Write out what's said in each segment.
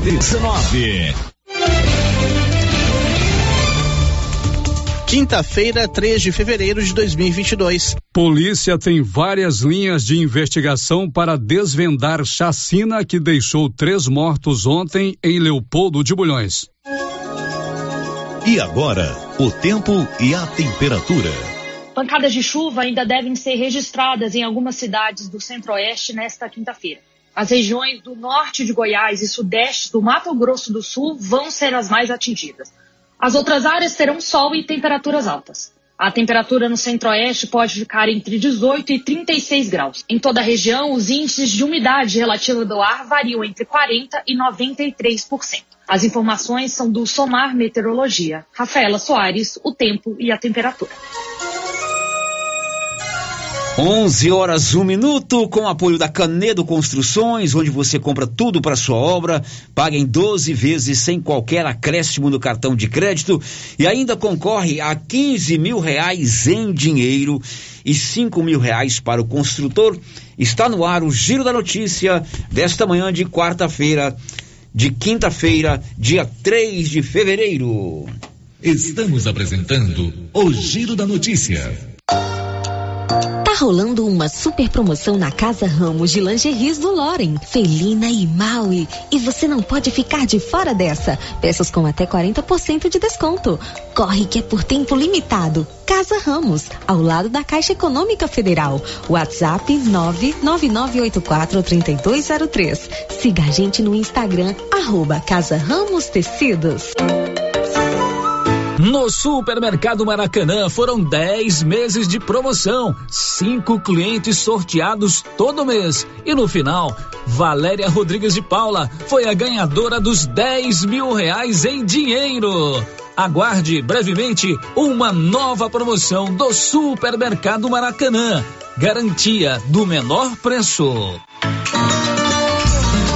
19. Quinta-feira, 3 de fevereiro de 2022. Polícia tem várias linhas de investigação para desvendar chacina que deixou três mortos ontem em Leopoldo de Bulhões. E agora, o tempo e a temperatura. Pancadas de chuva ainda devem ser registradas em algumas cidades do centro-oeste nesta quinta-feira. As regiões do norte de Goiás e sudeste do Mato Grosso do Sul vão ser as mais atingidas. As outras áreas terão sol e temperaturas altas. A temperatura no centro-oeste pode ficar entre 18 e 36 graus. Em toda a região, os índices de umidade relativa do ar variam entre 40 e 93%. As informações são do Somar Meteorologia. Rafaela Soares, o tempo e a temperatura. 11 horas, um minuto, com apoio da Canedo Construções, onde você compra tudo para sua obra, paga em 12 vezes sem qualquer acréscimo no cartão de crédito e ainda concorre a 15 mil reais em dinheiro e 5 mil reais para o construtor. Está no ar o Giro da Notícia desta manhã de quarta-feira, de quinta-feira, dia 3 de fevereiro. Estamos apresentando o Giro da Notícia. Rolando uma super promoção na Casa Ramos de Lingeries do Loren, Felina e Maui. E você não pode ficar de fora dessa. Peças com até 40% de desconto. Corre que é por tempo limitado. Casa Ramos, ao lado da Caixa Econômica Federal. WhatsApp 999843203. Siga a gente no Instagram, arroba Casa Ramos Tecidos. No Supermercado Maracanã foram 10 meses de promoção, cinco clientes sorteados todo mês. E no final, Valéria Rodrigues de Paula foi a ganhadora dos 10 mil reais em dinheiro. Aguarde brevemente uma nova promoção do Supermercado Maracanã. Garantia do menor preço.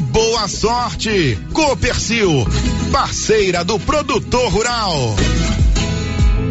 boa sorte. Copercil, parceira do produtor rural.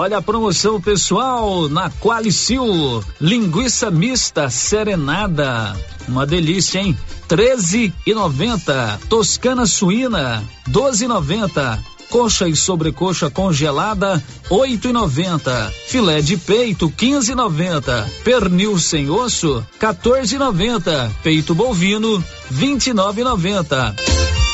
Olha a promoção pessoal na Qualicil. Linguiça mista serenada. Uma delícia, hein? 13 e 90. Toscana suína, 12 e 90. Coxa e sobrecoxa congelada, 8 e 90. Filé de peito, 15 e 90. Pernil sem osso, 14 e 90. Peito bovino, 29 e 90.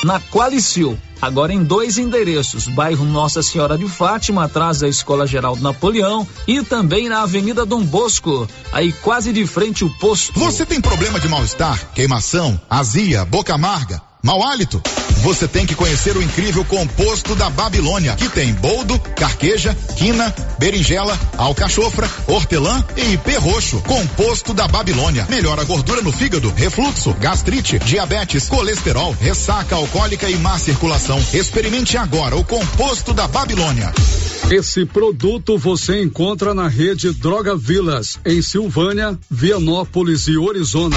Na Qualicil, agora em dois endereços, bairro Nossa Senhora de Fátima, atrás da Escola Geral do Napoleão e também na Avenida Dom Bosco, aí quase de frente o posto. Você tem problema de mal-estar, queimação, azia, boca amarga? Mau hálito? Você tem que conhecer o incrível composto da Babilônia, que tem boldo, carqueja, quina, berinjela, alcachofra, hortelã e perroxo. Composto da Babilônia. Melhora a gordura no fígado, refluxo, gastrite, diabetes, colesterol, ressaca alcoólica e má circulação. Experimente agora o composto da Babilônia. Esse produto você encontra na rede Droga Vilas, em Silvânia, Vianópolis e Orizona.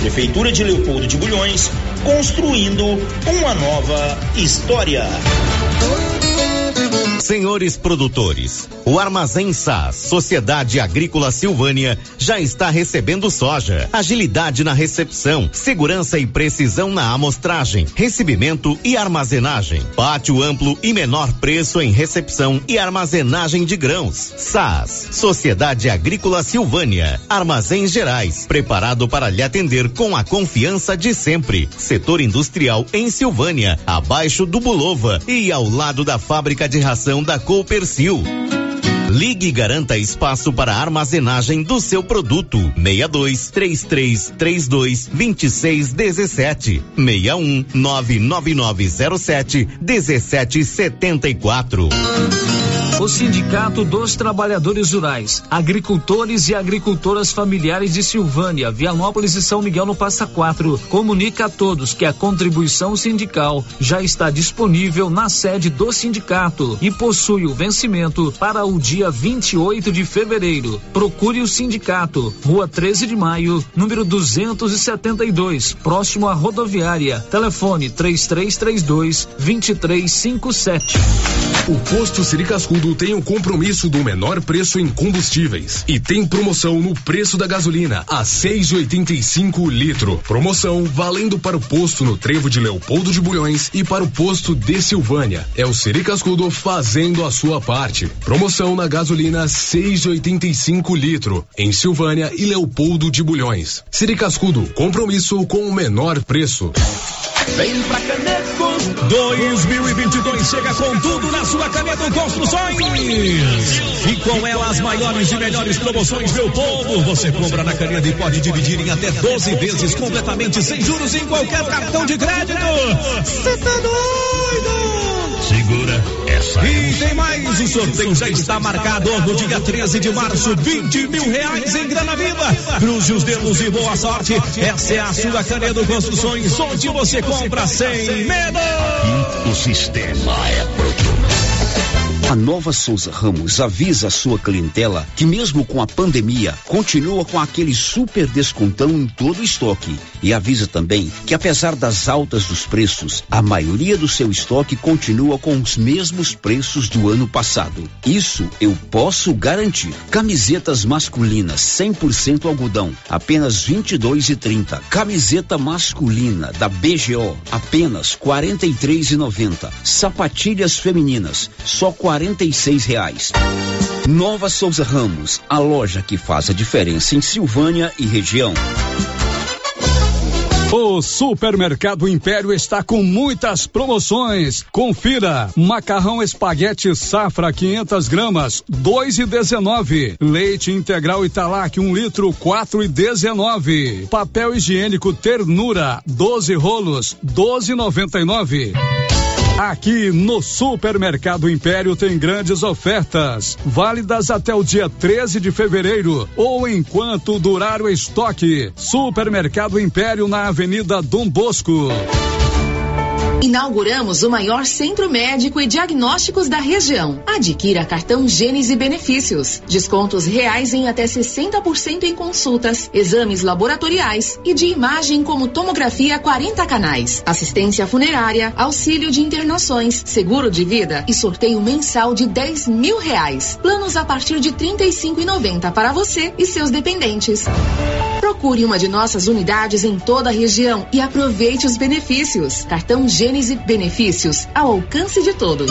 Prefeitura de Leopoldo de Bulhões, construindo uma nova história. Senhores produtores, o Armazém SAS, Sociedade Agrícola Silvânia, já está recebendo soja. Agilidade na recepção, segurança e precisão na amostragem, recebimento e armazenagem. Pátio amplo e menor preço em recepção e armazenagem de grãos. SAS, Sociedade Agrícola Silvânia, Armazéns Gerais, preparado para lhe atender com a confiança de sempre. Setor industrial em Silvânia, abaixo do Bulova e ao lado da fábrica de ração da Coopercil. Ligue e garanta espaço para armazenagem do seu produto. 62 3332 2617 61 99907 1774. O Sindicato dos Trabalhadores Rurais, Agricultores e Agricultoras Familiares de Silvânia, Vianópolis e São Miguel no Passa Quatro, comunica a todos que a contribuição sindical já está disponível na sede do sindicato e possui o vencimento para o dia 28 de fevereiro. Procure o sindicato, Rua 13 de Maio, número 272, próximo à rodoviária. Telefone 3332 2357. O posto Siricascudo tem o compromisso do menor preço em combustíveis e tem promoção no preço da gasolina a 6,85 litro. Promoção valendo para o posto no Trevo de Leopoldo de Bulhões e para o posto de Silvânia. É o Siricascudo fazendo a sua parte. Promoção na gasolina 6,85 litro em Silvânia e Leopoldo de Bulhões. Siricascudo, compromisso com o menor preço. Vem pra Caneco 2022 chega com tudo na sua Caneco Construções. E com ela as maiores e melhores promoções meu povo. Você compra na Caneco e pode dividir em até 12 vezes completamente sem juros em qualquer cartão de crédito. Você tá doido? E tem mais, o sorteio já está marcado no dia 13 de março, 20 mil reais em grana viva. Cruze os dedos e boa sorte. Essa é a sua Canedo Construções, onde você compra sem medo. O sistema é pronto. A Nova Souza Ramos avisa a sua clientela que mesmo com a pandemia, continua com aquele super descontão em todo o estoque. E avisa também que apesar das altas dos preços, a maioria do seu estoque continua com os mesmos preços do ano passado. Isso eu posso garantir. Camisetas masculinas 100% algodão, apenas 22 e 30. Camiseta masculina da BGO, apenas 43 e 90. Sapatilhas femininas, só 46 reais. Nova Souza Ramos, a loja que faz a diferença em Silvânia e região. O Supermercado Império está com muitas promoções. Confira: macarrão espaguete safra 500 gramas, dois e dezenove. Leite integral Italac um litro, quatro e dezenove. Papel higiênico Ternura, 12 rolos, doze noventa e nove. Aqui no Supermercado Império tem grandes ofertas, válidas até o dia 13 de fevereiro ou enquanto durar o estoque. Supermercado Império na Avenida Dom Bosco. Inauguramos o maior centro médico e diagnósticos da região. Adquira cartão Gênese Benefícios. Descontos reais em até 60% em consultas, exames laboratoriais e de imagem como tomografia 40 canais. Assistência funerária, auxílio de internações, seguro de vida e sorteio mensal de 10 mil reais. Planos a partir de R$ 35,90 para você e seus dependentes. Procure uma de nossas unidades em toda a região e aproveite os benefícios. Cartão Gênese Benefícios ao alcance de todos.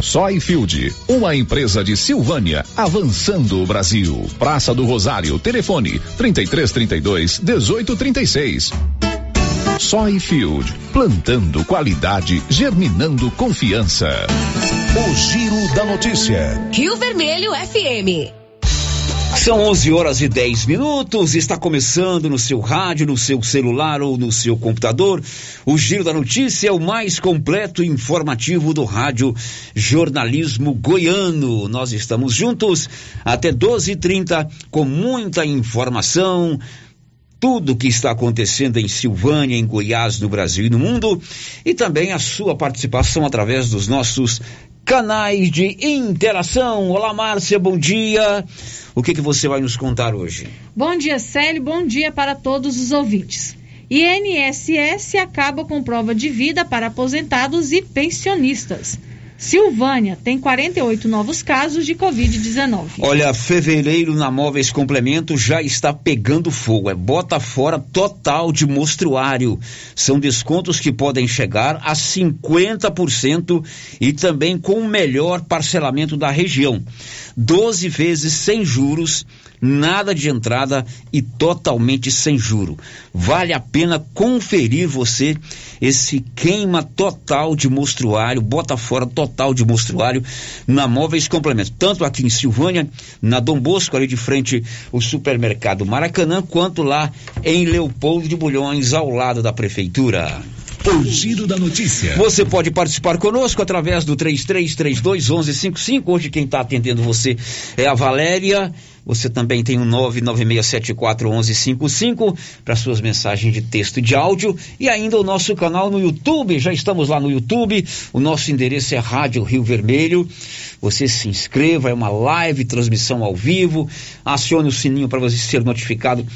Soyfield, uma empresa de Silvânia, avançando o Brasil. Praça do Rosário, telefone 3332 1836. Soy Field, plantando qualidade, germinando confiança. O Giro da Notícia. Rio Vermelho FM. São 11 horas e 10 minutos. Está começando no seu rádio, no seu celular ou no seu computador. O Giro da Notícia é o mais completo e informativo do rádio Jornalismo Goiano. Nós estamos juntos até 12h30 com muita informação. Tudo o que está acontecendo em Silvânia, em Goiás, no Brasil e no mundo, e também a sua participação através dos nossos canais de interação. Olá, Márcia, bom dia. O que, que você vai nos contar hoje? Bom dia, Célio. Bom dia para todos os ouvintes. INSS acaba com prova de vida para aposentados e pensionistas. Silvânia tem 48 novos casos de Covid-19. Olha, fevereiro na Móveis Complemento já está pegando fogo. É bota fora total de mostruário. São descontos que podem chegar a 50% e também com o melhor parcelamento da região. 12 vezes sem juros nada de entrada e totalmente sem juro. Vale a pena conferir você esse queima total de mostruário, bota fora total de mostruário na Móveis Complemento, tanto aqui em Silvânia, na Dom Bosco, ali de frente o supermercado Maracanã, quanto lá em Leopoldo de Bulhões, ao lado da prefeitura. O giro da notícia. Você pode participar conosco através do 3332 1155. Hoje quem está atendendo você é a Valéria. Você também tem o um 996741155 para suas mensagens de texto e de áudio e ainda o nosso canal no YouTube. Já estamos lá no YouTube. O nosso endereço é Rádio Rio Vermelho. Você se inscreva, é uma live, transmissão ao vivo. Acione o sininho para você ser notificado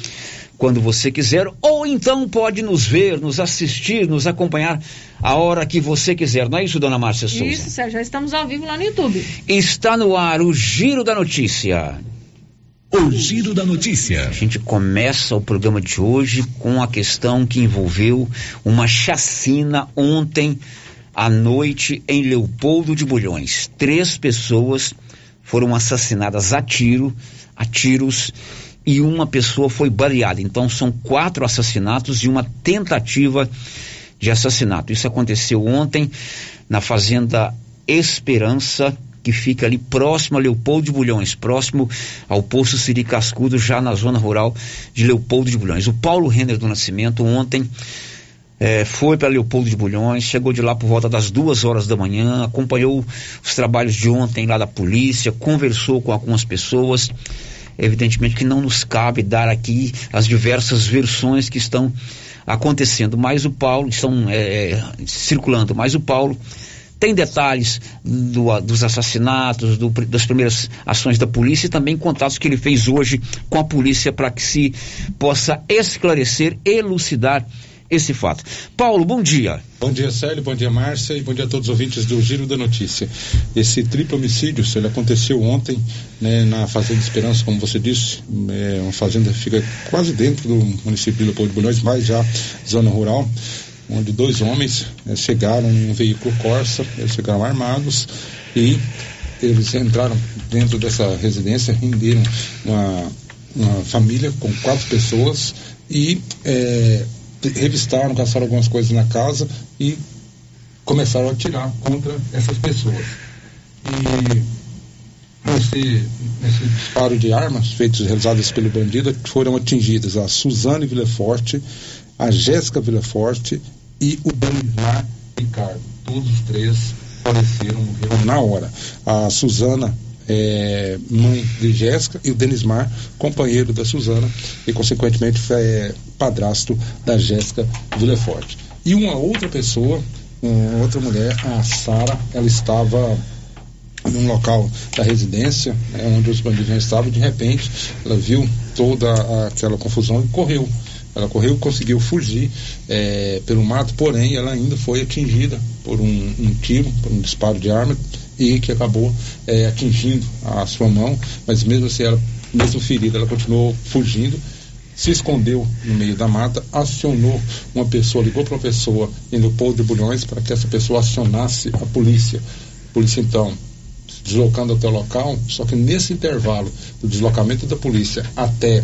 quando você quiser, ou então pode nos ver, nos assistir, nos acompanhar a hora que você quiser. Não é isso, dona Márcia Souza? Isso, Sérgio, já estamos ao vivo lá no YouTube. Está no ar o Giro da Notícia. O Giro da Notícia. A gente começa o programa de hoje com a questão que envolveu uma chacina ontem à noite em Leopoldo de Bulhões. Três pessoas foram assassinadas a tiro, a tiros e uma pessoa foi baleada. Então são quatro assassinatos e uma tentativa de assassinato. Isso aconteceu ontem na fazenda Esperança, que fica ali próximo a Leopoldo de Bulhões, próximo ao Poço Siri Cascudo, já na zona rural de Leopoldo de Bulhões. O Paulo Renner do Nascimento ontem é, foi para Leopoldo de Bulhões, chegou de lá por volta das duas horas da manhã, acompanhou os trabalhos de ontem lá da polícia, conversou com algumas pessoas Evidentemente que não nos cabe dar aqui as diversas versões que estão acontecendo, mas o Paulo, estão é, é circulando, mas o Paulo tem detalhes do, dos assassinatos, do, das primeiras ações da polícia e também contatos que ele fez hoje com a polícia para que se possa esclarecer, elucidar esse fato. Paulo, bom dia. Bom dia, Célio, bom dia, Márcia, e bom dia a todos os ouvintes do Giro da Notícia. Esse triplo homicídio, ele aconteceu ontem, né, na Fazenda Esperança, como você disse, é uma fazenda que fica quase dentro do município de Leopoldo de Bulhões, mas já zona rural, onde dois homens né, chegaram em um veículo Corsa, eles chegaram armados e eles entraram dentro dessa residência, renderam uma, uma família com quatro pessoas e é, revistaram, caçaram algumas coisas na casa e começaram a atirar contra essas pessoas. E nesse, nesse disparo de armas feitos realizados pelo bandido foram atingidas a Suzane Villaforte, a Jéssica Villaforte e o Danimar Ricardo. Todos os três faleceram, morreram na hora. A Suzana é, mãe de Jéssica, e o Denismar, companheiro da Suzana, e consequentemente é, padrasto da Jéssica Villefort. E uma outra pessoa, uma outra mulher, a Sara, ela estava num local da residência, né, onde os bandidos já estavam, de repente ela viu toda aquela confusão e correu. Ela correu, conseguiu fugir é, pelo mato, porém ela ainda foi atingida por um, um tiro, por um disparo de arma, e que acabou é, atingindo a sua mão, mas mesmo assim ela, mesmo ferida, ela continuou fugindo, se escondeu no meio da mata, acionou uma pessoa, ligou para uma pessoa em Leopoldo de Bulhões para que essa pessoa acionasse a polícia. A polícia então deslocando até o local, só que nesse intervalo do deslocamento da polícia até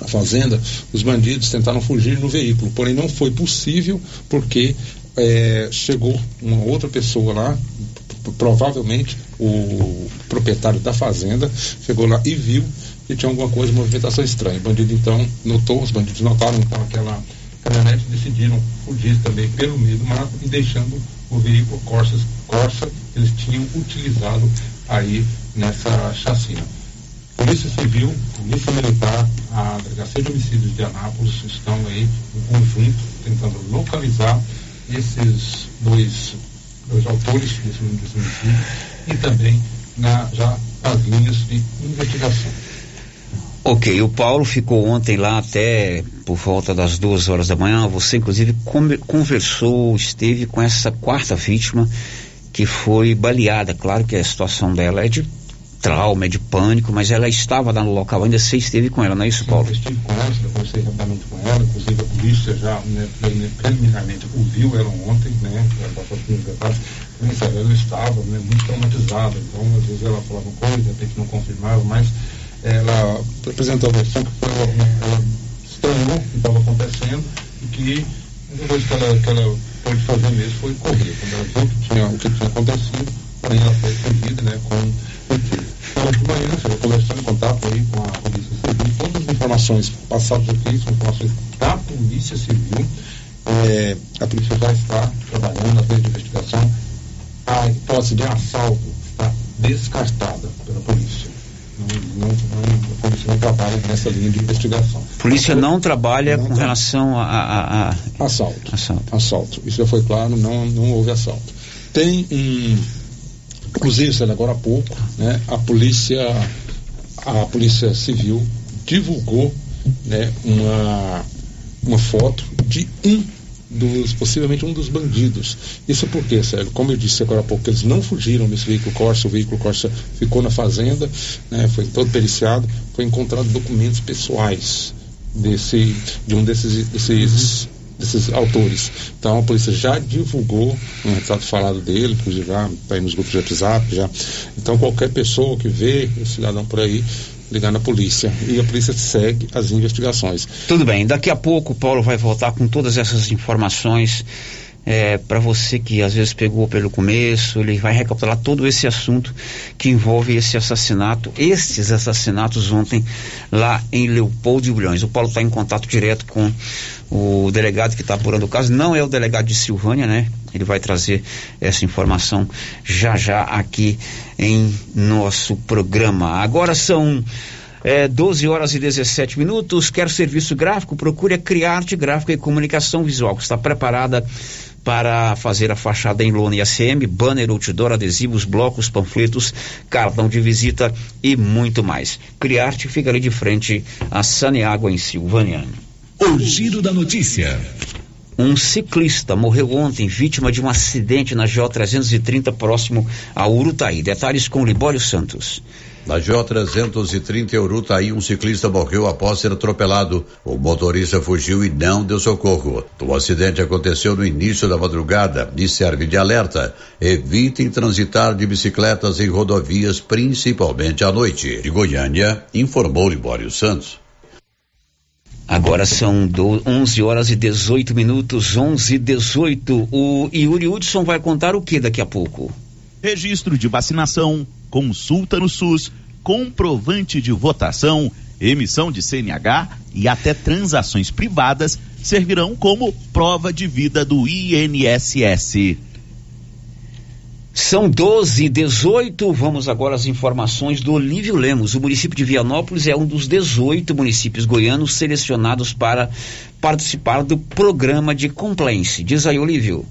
a fazenda, os bandidos tentaram fugir no veículo, porém não foi possível porque é, chegou uma outra pessoa lá, provavelmente o proprietário da fazenda, chegou lá e viu que tinha alguma coisa, movimentação estranha. O bandido então notou, os bandidos notaram então aquela caminhonete decidiram fugir também pelo meio do mato e deixando o veículo Corsa, Corsa que eles tinham utilizado aí nessa chacina. Polícia Civil, Polícia Militar, a Delegacia de Homicídios de Anápolis estão aí em conjunto tentando localizar esses dois, dois autores desse, desse homicídio e também na, já as linhas de investigação. Ok, o Paulo ficou ontem lá até por volta das duas horas da manhã. Você, inclusive, conversou, esteve com essa quarta vítima que foi baleada. Claro que a situação dela é de trauma, é de pânico, mas ela estava lá no local, ainda você esteve com ela, não é isso, Paulo? Eu estive com ela, conversei rapidamente com ela, inclusive a polícia já né, preliminarmente ouviu ela ontem, né? Ela mas ela estava né, muito traumatizada, então às vezes ela falava coisa, de repente não confirmava, mas ela apresentou a versão que foi ela estranhou o que estava acontecendo e que a coisa que ela, que ela pôde fazer mesmo foi correr. Quando ela viu o que tinha acontecido, porém ela foi fugida né, com Então, de manhã, vai conversando em contato aí com a Polícia Civil, todas as informações passadas aqui são informações da Polícia Civil. É, a polícia já está trabalhando na vez de investigação. A hipótese de assalto está descartada pela polícia. Não, não, não, a polícia não trabalha nessa linha de investigação. A polícia não trabalha com tra... relação a, a, a, Assalto. assalto. Assalto. Isso já foi claro, não, não houve assalto. Tem um. Inclusive, agora há pouco, né, a polícia, a polícia civil divulgou né, uma, uma foto de um dos, possivelmente um dos bandidos. Isso porque, Sérgio, como eu disse agora há pouco, eles não fugiram desse veículo Corsa, o veículo Corsa ficou na fazenda, né, foi todo periciado, foi encontrado documentos pessoais desse, de um desses, desses, desses autores. Então a polícia já divulgou um retrato falado dele, inclusive já está aí nos grupos de WhatsApp, já. Então qualquer pessoa que vê esse cidadão por aí ligar na polícia e a polícia segue as investigações. Tudo bem, daqui a pouco o Paulo vai voltar com todas essas informações é, para você que às vezes pegou pelo começo, ele vai recapitular todo esse assunto que envolve esse assassinato, esses assassinatos ontem lá em Leopoldo de Bulhões. O Paulo está em contato direto com o delegado que está apurando o caso, não é o delegado de Silvânia, né? Ele vai trazer essa informação já já aqui em nosso programa. Agora são é, 12 horas e 17 minutos. Quer serviço gráfico? Procure a Criarte Gráfica e Comunicação Visual, que está preparada para fazer a fachada em lona e ACM, banner, outdoor, adesivos, blocos, panfletos, cartão de visita e muito mais. Criarte fica ali de frente a Saneágua, em Silvânia. O giro da notícia. Um ciclista morreu ontem vítima de um acidente na GO 330 próximo a Urutaí. Detalhes com Libório Santos. Na GO 330 em Urutaí, um ciclista morreu após ser atropelado. O motorista fugiu e não deu socorro. O acidente aconteceu no início da madrugada e serve de alerta. Evitem transitar de bicicletas em rodovias, principalmente à noite. De Goiânia, informou Libório Santos. Agora são do, 11 horas e 18 minutos, 11 e 18. O Yuri Hudson vai contar o que daqui a pouco? Registro de vacinação, consulta no SUS, comprovante de votação, emissão de CNH e até transações privadas servirão como prova de vida do INSS. São 12 e 18. Vamos agora às informações do Olívio Lemos. O município de Vianópolis é um dos 18 municípios goianos selecionados para participar do programa de compliance. Diz aí, Olívio.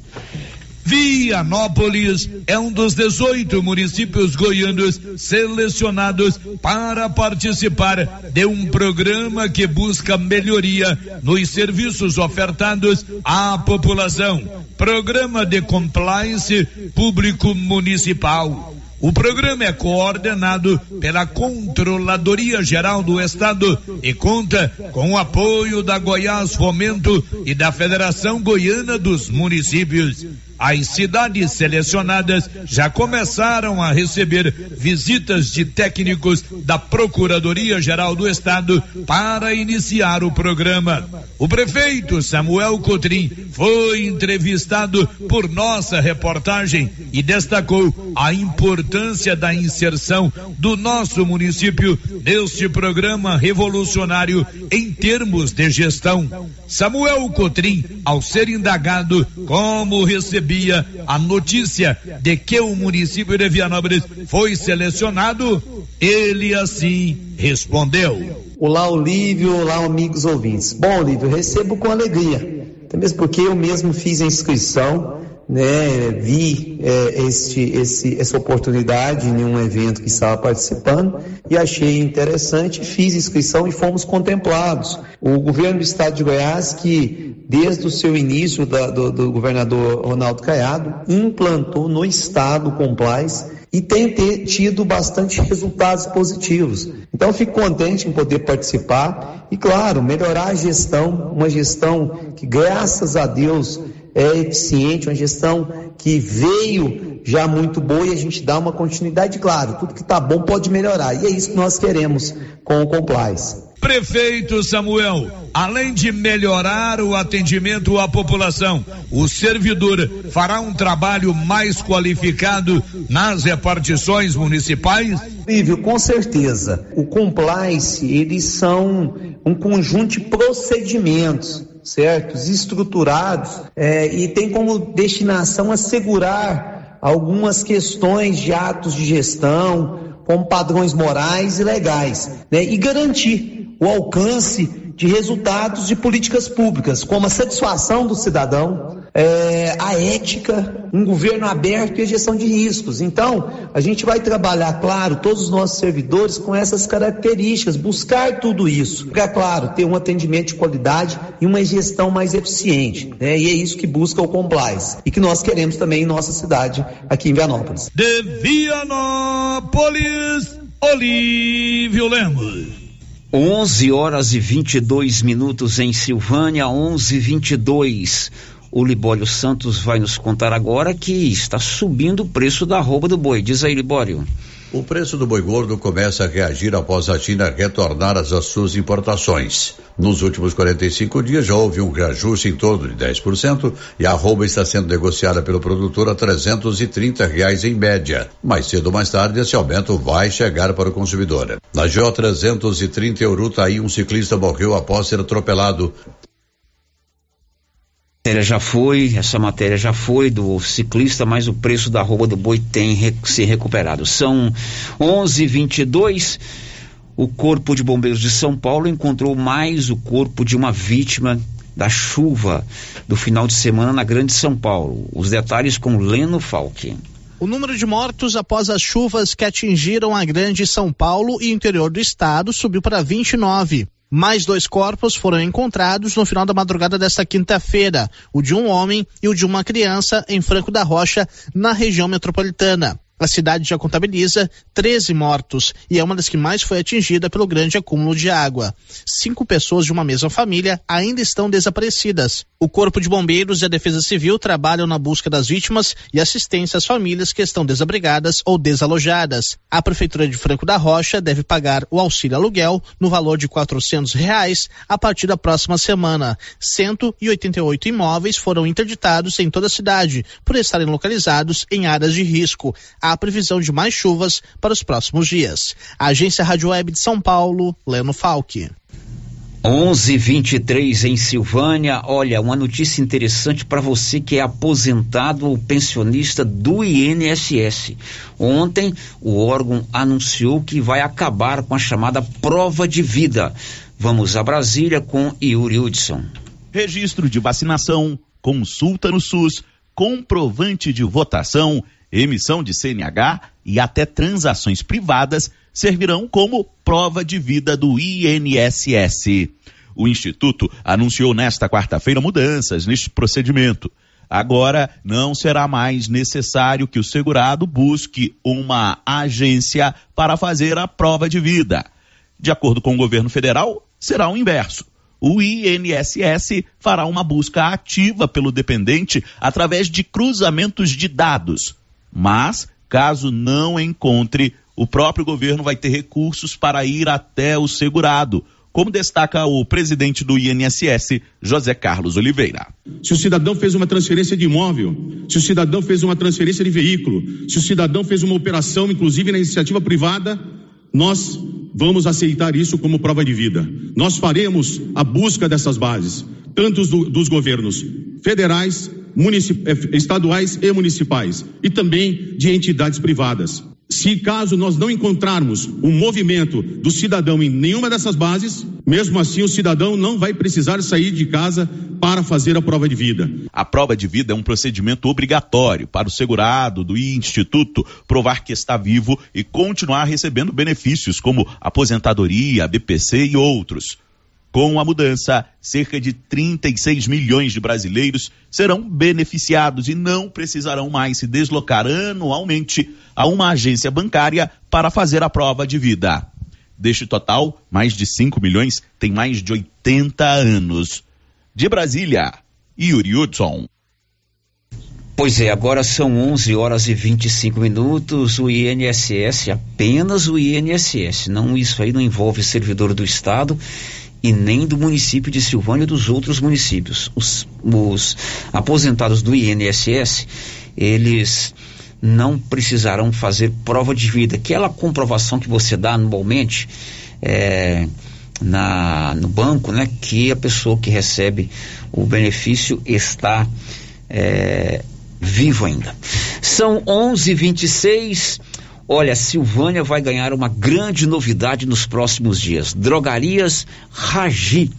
Vianópolis é um dos 18 municípios goianos selecionados para participar de um programa que busca melhoria nos serviços ofertados à população. Programa de Compliance Público Municipal. O programa é coordenado pela Controladoria Geral do Estado e conta com o apoio da Goiás Fomento e da Federação Goiana dos Municípios. As cidades selecionadas já começaram a receber visitas de técnicos da Procuradoria Geral do Estado para iniciar o programa. O prefeito Samuel Cotrim foi entrevistado por nossa reportagem e destacou a importância da inserção do nosso município neste programa revolucionário em termos de gestão. Samuel Cotrim, ao ser indagado como recebia a notícia de que o município de Vianópolis foi selecionado, ele assim respondeu. Olá, Olívio, olá, amigos ouvintes. Bom, Olívio, recebo com alegria, até mesmo porque eu mesmo fiz a inscrição né, vi é, este, esse, essa oportunidade em um evento que estava participando e achei interessante, fiz inscrição e fomos contemplados. O governo do estado de Goiás, que desde o seu início da, do, do, governador Ronaldo Caiado, implantou no estado compliance e tem ter, tido bastante resultados positivos. Então, fico contente em poder participar e, claro, melhorar a gestão, uma gestão que, graças a Deus, é eficiente, uma gestão que veio já muito boa e a gente dá uma continuidade, claro, tudo que está bom pode melhorar. E é isso que nós queremos com o Compliance. Prefeito Samuel, além de melhorar o atendimento à população, o servidor fará um trabalho mais qualificado nas repartições municipais? Lívio, com certeza. O compliance, eles são um conjunto de procedimentos certos, estruturados, é, e tem como destinação assegurar algumas questões de atos de gestão, como padrões morais e legais, né, e garantir o alcance de resultados de políticas públicas, como a satisfação do cidadão, é, a ética, um governo aberto e a gestão de riscos. Então, a gente vai trabalhar, claro, todos os nossos servidores com essas características, buscar tudo isso, para, claro, ter um atendimento de qualidade e uma gestão mais eficiente. Né? E é isso que busca o Compliance e que nós queremos também em nossa cidade, aqui em Vianópolis. De Vianópolis, Olívio Lemos. 11 horas e 22 minutos em Silvânia, 11 22 O Libório Santos vai nos contar agora que está subindo o preço da roupa do boi. Diz aí, Libório. O preço do boi gordo começa a reagir após a China retornar às suas importações. Nos últimos 45 dias já houve um reajuste em torno de 10% e a arroba está sendo negociada pelo produtor a 330 reais em média. Mais cedo ou mais tarde esse aumento vai chegar para o consumidor. Na GO 330 Eurutaí, um ciclista morreu após ser atropelado matéria já foi, essa matéria já foi do ciclista, mas o preço da roupa do boi tem rec se recuperado. São 11:22. O Corpo de Bombeiros de São Paulo encontrou mais o corpo de uma vítima da chuva do final de semana na Grande São Paulo. Os detalhes com Leno Falque. O número de mortos após as chuvas que atingiram a Grande São Paulo e interior do estado subiu para 29. Mais dois corpos foram encontrados no final da madrugada desta quinta-feira, o de um homem e o de uma criança em Franco da Rocha, na região metropolitana. A cidade já contabiliza 13 mortos e é uma das que mais foi atingida pelo grande acúmulo de água. Cinco pessoas de uma mesma família ainda estão desaparecidas. O Corpo de Bombeiros e a Defesa Civil trabalham na busca das vítimas e assistência às famílias que estão desabrigadas ou desalojadas. A Prefeitura de Franco da Rocha deve pagar o auxílio aluguel no valor de quatrocentos reais a partir da próxima semana. 188 imóveis foram interditados em toda a cidade por estarem localizados em áreas de risco há previsão de mais chuvas para os próximos dias. A Agência Rádio Web de São Paulo, Leno Falque. 11:23 em Silvânia. Olha, uma notícia interessante para você que é aposentado ou pensionista do INSS. Ontem, o órgão anunciou que vai acabar com a chamada prova de vida. Vamos a Brasília com Yuri Hudson. Registro de vacinação, consulta no SUS, comprovante de votação emissão de CNH e até transações privadas servirão como prova de vida do INSS. O Instituto anunciou nesta quarta-feira mudanças neste procedimento. Agora não será mais necessário que o segurado busque uma agência para fazer a prova de vida. De acordo com o governo federal, será o inverso. o INSS fará uma busca ativa pelo dependente através de cruzamentos de dados. Mas, caso não encontre, o próprio governo vai ter recursos para ir até o segurado, como destaca o presidente do INSS, José Carlos Oliveira. Se o cidadão fez uma transferência de imóvel, se o cidadão fez uma transferência de veículo, se o cidadão fez uma operação, inclusive na iniciativa privada, nós vamos aceitar isso como prova de vida. Nós faremos a busca dessas bases, tanto do, dos governos federais, eh, estaduais e municipais, e também de entidades privadas. Se caso nós não encontrarmos o movimento do cidadão em nenhuma dessas bases, mesmo assim o cidadão não vai precisar sair de casa para fazer a prova de vida. A prova de vida é um procedimento obrigatório para o segurado do instituto provar que está vivo e continuar recebendo benefícios como aposentadoria, BPC e outros. Com a mudança, cerca de 36 milhões de brasileiros serão beneficiados e não precisarão mais se deslocar anualmente a uma agência bancária para fazer a prova de vida. Deste total, mais de 5 milhões têm mais de 80 anos. De Brasília, Yuri Hudson. Pois é, agora são 11 horas e 25 minutos. O INSS, apenas o INSS, não isso aí não envolve servidor do Estado e nem do município de Silvânia e dos outros municípios. Os, os aposentados do INSS, eles não precisarão fazer prova de vida. Aquela comprovação que você dá anualmente é, na, no banco, né, que a pessoa que recebe o benefício está é, vivo ainda. São 11:26 Olha, Silvânia vai ganhar uma grande novidade nos próximos dias. Drogarias Ragi.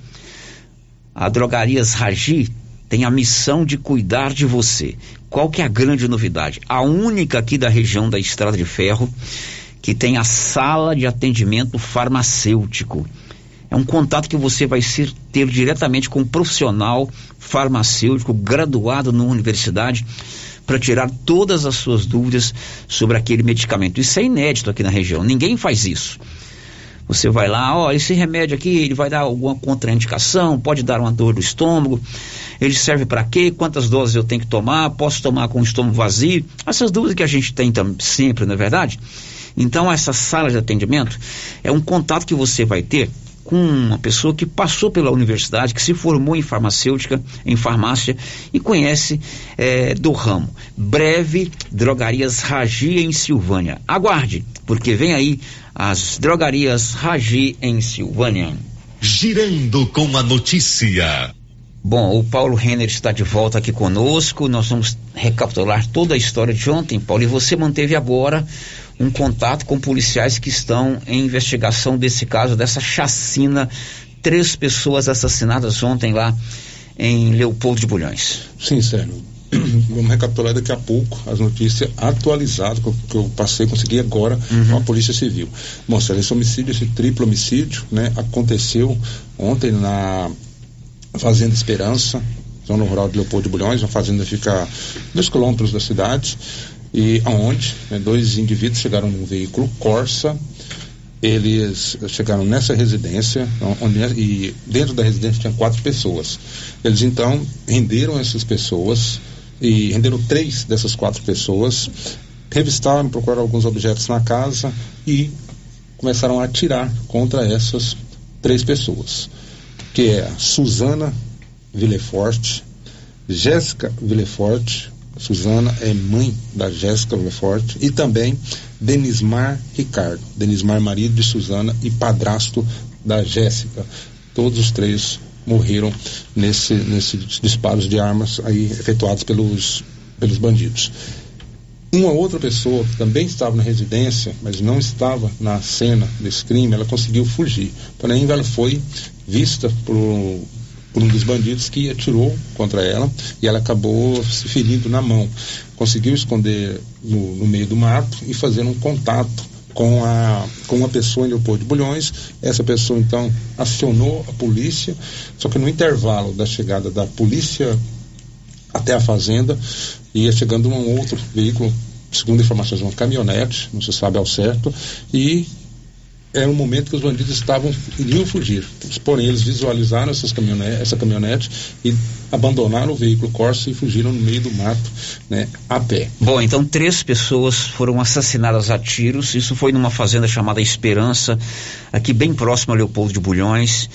A Drogarias Ragi tem a missão de cuidar de você. Qual que é a grande novidade? A única aqui da região da Estrada de Ferro que tem a sala de atendimento farmacêutico. É um contato que você vai ser, ter diretamente com um profissional farmacêutico graduado na universidade para tirar todas as suas dúvidas sobre aquele medicamento. Isso é inédito aqui na região, ninguém faz isso. Você vai lá, ó, esse remédio aqui, ele vai dar alguma contraindicação, pode dar uma dor no estômago, ele serve para quê? Quantas doses eu tenho que tomar? Posso tomar com o estômago vazio? Essas dúvidas que a gente tem sempre, não é verdade? Então, essa sala de atendimento é um contato que você vai ter com uma pessoa que passou pela universidade, que se formou em farmacêutica, em farmácia e conhece é, do ramo. Breve, Drogarias Ragi em Silvânia. Aguarde, porque vem aí as Drogarias Ragi em Silvânia. Girando com a notícia. Bom, o Paulo Renner está de volta aqui conosco. Nós vamos recapitular toda a história de ontem, Paulo. E você manteve agora um contato com policiais que estão em investigação desse caso, dessa chacina. Três pessoas assassinadas ontem lá em Leopoldo de Bulhões. Sim, Sérgio. Vamos recapitular daqui a pouco as notícias atualizadas que eu passei, consegui agora uhum. com a Polícia Civil. Bom, Sérgio, esse homicídio, esse triplo homicídio, né, aconteceu ontem na Fazenda Esperança, zona rural de Leopoldo de Bulhões, uma fazenda que fica dois quilômetros da cidade e aonde né, dois indivíduos chegaram num veículo Corsa. Eles chegaram nessa residência onde, e dentro da residência tinha quatro pessoas. Eles então renderam essas pessoas e renderam três dessas quatro pessoas revistaram, procuraram alguns objetos na casa e começaram a atirar contra essas três pessoas que é Suzana Villefort Jéssica Villefort Suzana é mãe da Jéssica Lefort e também Denismar Ricardo. Denismar, marido de Suzana e padrasto da Jéssica. Todos os três morreram nesse, nesses disparos de armas aí efetuados pelos, pelos bandidos. Uma outra pessoa que também estava na residência, mas não estava na cena desse crime, ela conseguiu fugir. Porém, ela foi vista por por um dos bandidos que atirou contra ela e ela acabou se ferindo na mão. Conseguiu esconder no, no meio do mato e fazer um contato com a com uma pessoa em Leopoldo de Bulhões. Essa pessoa então acionou a polícia, só que no intervalo da chegada da polícia até a fazenda ia chegando um outro veículo, segundo informações, uma caminhonete, não se sabe ao certo, e era um momento que os bandidos estavam iriam fugir. Porém, eles visualizaram essas caminhonete, essa caminhonete e abandonaram o veículo Corsa e fugiram no meio do mato, né, a pé. Bom, então três pessoas foram assassinadas a tiros. Isso foi numa fazenda chamada Esperança, aqui bem próximo a Leopoldo de Bulhões.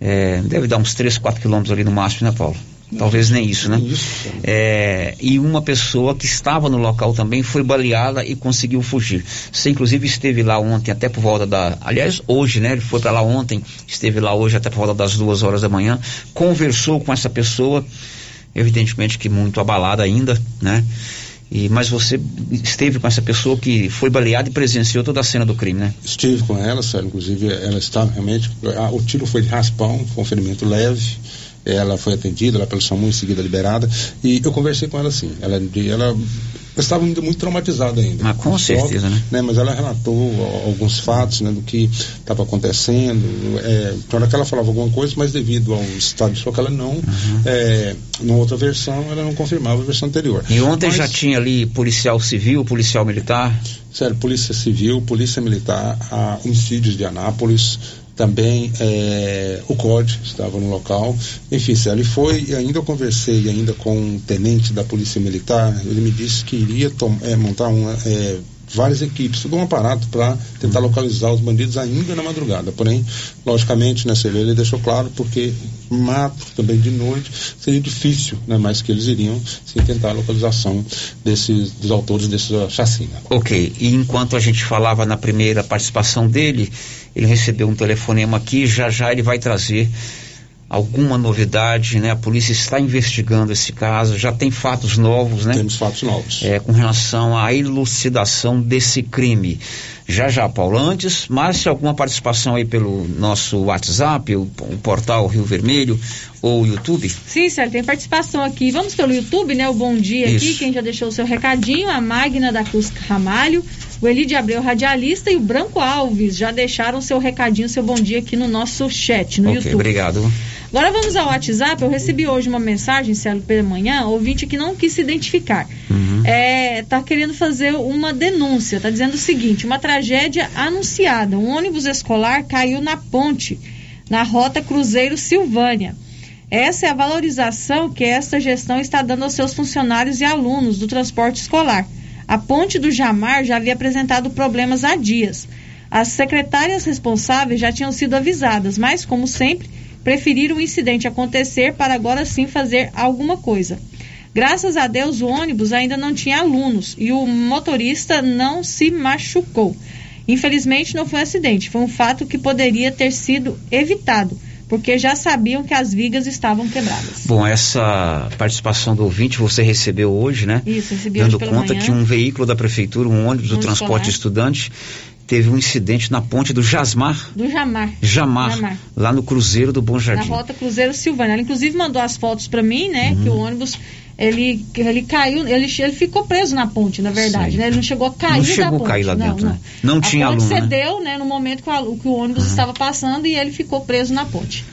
É, deve dar uns 3, 4 quilômetros ali no máximo, né, Paulo? Talvez nem isso, né? Isso. É, e uma pessoa que estava no local também foi baleada e conseguiu fugir. Você inclusive esteve lá ontem até por volta da, aliás hoje, né? Ele foi para lá ontem, esteve lá hoje até por volta das duas horas da manhã, conversou com essa pessoa, evidentemente que muito abalada ainda, né? E, mas você esteve com essa pessoa que foi baleada e presenciou toda a cena do crime, né? Estive com ela, sério, inclusive ela está realmente. ah, o tiro foi de raspão, um ferimento leve. Ela foi atendida lá pelo SAMU, em seguida liberada. E eu conversei com ela assim. Ela, ela estava ainda muito traumatizada ainda. Mas com certeza, né? Mas ela relatou alguns fatos né, do que estava acontecendo. É, hora que ela falava alguma coisa, mas devido ao estado de choque, ela não. Uhum. É, numa outra versão, ela não confirmava a versão anterior. E ontem Mas- já tinha ali policial civil, policial militar. Sério, Polícia Civil, Polícia Militar, a homicídios de Anápolis, também é, o COD estava no local. Enfim, ele foi, e ainda eu conversei ainda com um tenente da Polícia Militar, ele me disse que iria é, montar uma, é, várias equipes, todo um aparato para tentar localizar os bandidos ainda na madrugada. Porém, logicamente, né, Celê, ele deixou claro porque mato também de noite seria difícil, né, mas que eles iriam sim tentar a localização desses dos autores dessa chacina. Ok, e enquanto a gente falava na primeira participação dele, ele recebeu um telefonema aqui, já já ele vai trazer alguma novidade, né? A polícia está investigando esse caso, já tem fatos novos, né? Temos fatos novos. É, com relação à elucidação desse crime. Já já, Paulo, antes, Márcia, alguma participação aí pelo nosso WhatsApp, o, o portal Rio Vermelho ou o YouTube? Sim, Célio, tem participação aqui. Vamos pelo YouTube, né? O Bom Dia aqui, Isso. quem já deixou o seu recadinho, a Magna da Cruz Ramalho, o Eli de Abreu Radialista e o Branco Alves já deixaram seu recadinho, seu bom dia aqui no nosso chat, no ok, YouTube. obrigado. Agora vamos ao WhatsApp. Eu recebi hoje uma mensagem, Célio, pela manhã, ouvinte que não quis se identificar. É, tá querendo fazer uma denúncia, tá dizendo o seguinte: uma tragédia anunciada. Um ônibus escolar caiu na ponte, na rota Cruzeiro Silvânia. Essa é a valorização que esta gestão está dando aos seus funcionários e alunos do transporte escolar. A ponte do Jamar já havia apresentado problemas há dias. As secretárias responsáveis já tinham sido avisadas, mas, como sempre, preferiram o incidente acontecer para agora sim fazer alguma coisa. Graças a Deus, o ônibus ainda não tinha alunos e o motorista não se machucou. Infelizmente, não foi um acidente, foi um fato que poderia ter sido evitado, porque já sabiam que as vigas estavam quebradas. Bom, essa participação do ouvinte você recebeu hoje, né? Isso, recebi Dando hoje conta manhã. que um veículo da prefeitura, um ônibus do Um transporte escolar. estudante, teve um incidente na ponte do Jasmar, Do Jamar. Jamar, Jamar. lá no Cruzeiro do Bom Na Jardim. rota Cruzeiro Silvânia. Ela inclusive mandou as fotos para mim, né? Que o ônibus ele, ele caiu, ele, ele ficou preso na ponte, na verdade, Sim. né? Ele não chegou a cair Não da chegou a ponte. cair lá não, dentro, não. né? Não a tinha aluno, né? cedeu, né? No momento que o, que o ônibus estava passando e ele ficou preso na ponte.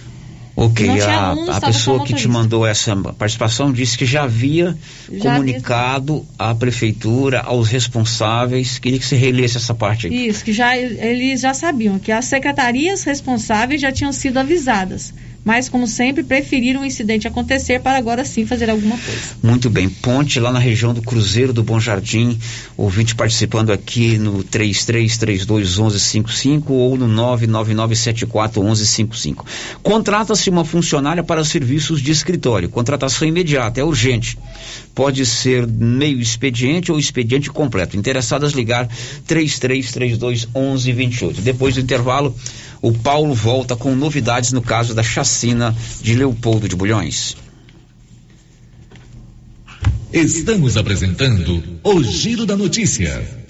Ok, a, alunos, a pessoa que te mandou essa participação disse que já havia Já comunicado à prefeitura, aos responsáveis. Queria que você relesse essa parte aí. Isso, que já eles já sabiam que as secretarias responsáveis já tinham sido avisadas. Mas, como sempre, preferiram o incidente acontecer para agora sim fazer alguma coisa. Muito bem, ponte lá na região do Cruzeiro do Bom Jardim, ouvinte participando aqui no 33321155 ou no 999741155. Contrata-se uma funcionária para serviços de escritório, contratação imediata, é urgente. Pode ser meio expediente ou expediente completo. Interessadas ligar 33321128. Depois do intervalo, o Paulo volta com novidades no caso da chacina de Leopoldo de Bulhões. Estamos apresentando o Giro da Notícia.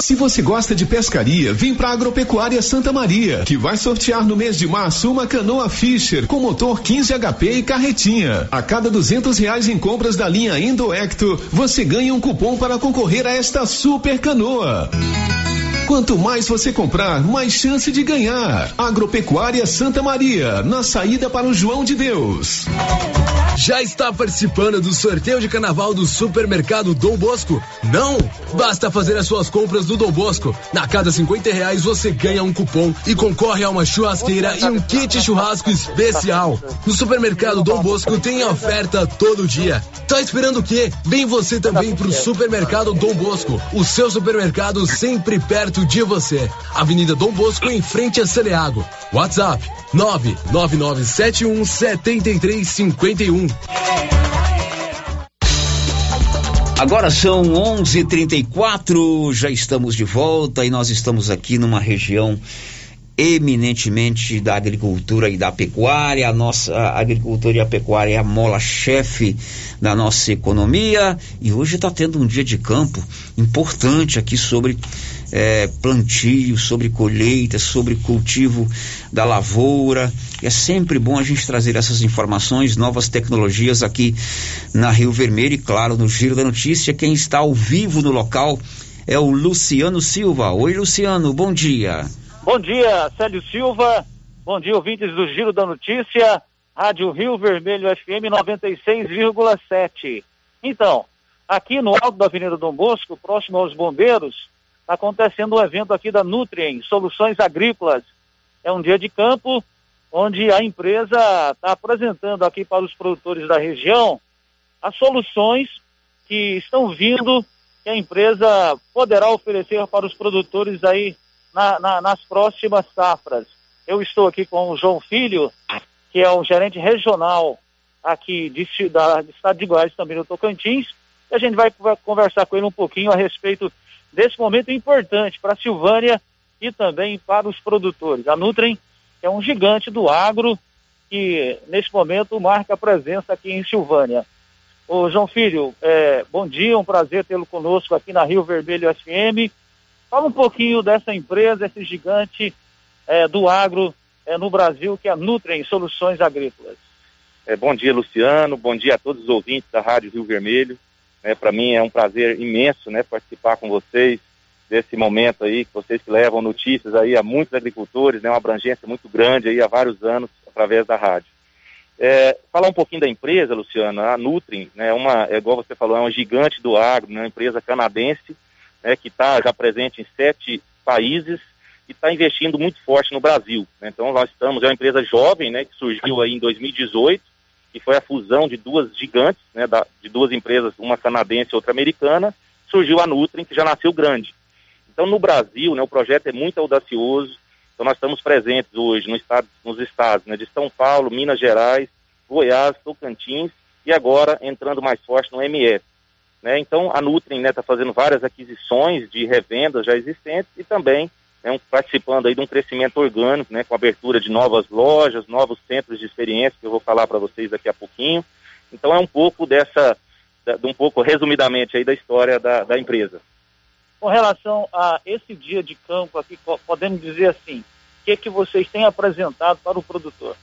Se você gosta de pescaria, vem pra Agropecuária Santa Maria, que vai sortear no mês de março uma canoa Fisher com motor 15 HP e carretinha. A cada duzentos reais em compras da linha Indoecto, você ganha um cupom para concorrer a esta super canoa. Quanto mais você comprar, mais chance de ganhar. Agropecuária Santa Maria, na saída para o João de Deus. Já está participando do sorteio de carnaval do Supermercado Dom Bosco? Não? Basta fazer as suas compras no Dom Bosco. Na cada 50 reais você ganha um cupom e concorre a uma churrasqueira e um kit churrasco especial. No Supermercado Dom Bosco tem oferta todo dia. Tá esperando o quê? Vem você também pro Supermercado Dom Bosco. O seu supermercado sempre perto de você. Avenida Dom Bosco em frente a Saneago. WhatsApp 99971 7351. Agora são 11:34, já estamos de volta e nós estamos aqui numa região eminentemente da agricultura e da pecuária. A nossa agricultura e a pecuária é a mola-chefe da nossa economia e hoje está tendo um dia de campo importante aqui sobre é, plantio, sobre colheita, sobre cultivo da lavoura. E é sempre bom a gente trazer essas informações, novas tecnologias aqui na Rio Vermelho e, claro, no Giro da Notícia. Quem está ao vivo no local é o Luciano Silva. Oi, Luciano, bom dia. Bom dia, Célio Silva. Bom dia, ouvintes do Giro da Notícia. Rádio Rio Vermelho FM 96,7. Então, aqui no alto da Avenida Dom Bosco, próximo aos bombeiros, está acontecendo um evento aqui da Nutrien, Soluções Agrícolas. É um dia de campo onde a empresa está apresentando aqui para os produtores da região as soluções que estão vindo que a empresa poderá oferecer para os produtores aí na, na, nas próximas safras. Eu estou aqui com o João Filho, que é o gerente regional aqui de, da, do estado de Goiás, também no Tocantins, e a gente vai, vai conversar com ele um pouquinho a respeito desse momento importante para a Silvânia e também para os produtores. A Nutrem é um gigante do agro que, nesse momento, marca a presença aqui em Silvânia. Ô, João Filho, é, bom dia, um prazer tê-lo conosco aqui na Rio Vermelho FM. Fala um pouquinho dessa empresa, esse gigante é, do agro é, no Brasil, que é a Nutrem Soluções Agrícolas. É, bom dia, Luciano. Bom dia a todos os ouvintes da Rádio Rio Vermelho. É, Para mim é um prazer imenso né, participar com vocês desse momento aí, que vocês que levam notícias aí a muitos agricultores, né, uma abrangência muito grande aí há vários anos através da rádio. É, falar um pouquinho da empresa, Luciano, a Nutrim, né, uma, é igual você falou, é uma gigante do agro, né, uma empresa canadense, né, que está já presente em sete países e está investindo muito forte no Brasil. Né? Então nós estamos, é uma empresa jovem, né, que surgiu aí em 2018, que foi a fusão de duas gigantes, né, da, de duas empresas, uma canadense e outra americana, surgiu a Nutrim, que já nasceu grande. Então no Brasil, né, o projeto é muito audacioso, então nós estamos presentes hoje no estado, nos estados né, de São Paulo, Minas Gerais, Goiás, Tocantins e agora entrando mais forte no MS. Né? Então, a Nutrim está né, fazendo várias aquisições de revendas já existentes e também né, um, participando aí de um crescimento orgânico, né, com abertura de novas lojas, novos centros de experiência, que eu vou falar para vocês daqui a pouquinho. Então, é um pouco dessa, da, de um pouco resumidamente aí da história da, da empresa. Com relação a esse dia de campo aqui, podemos dizer assim, o que, que vocês têm apresentado para o produtor?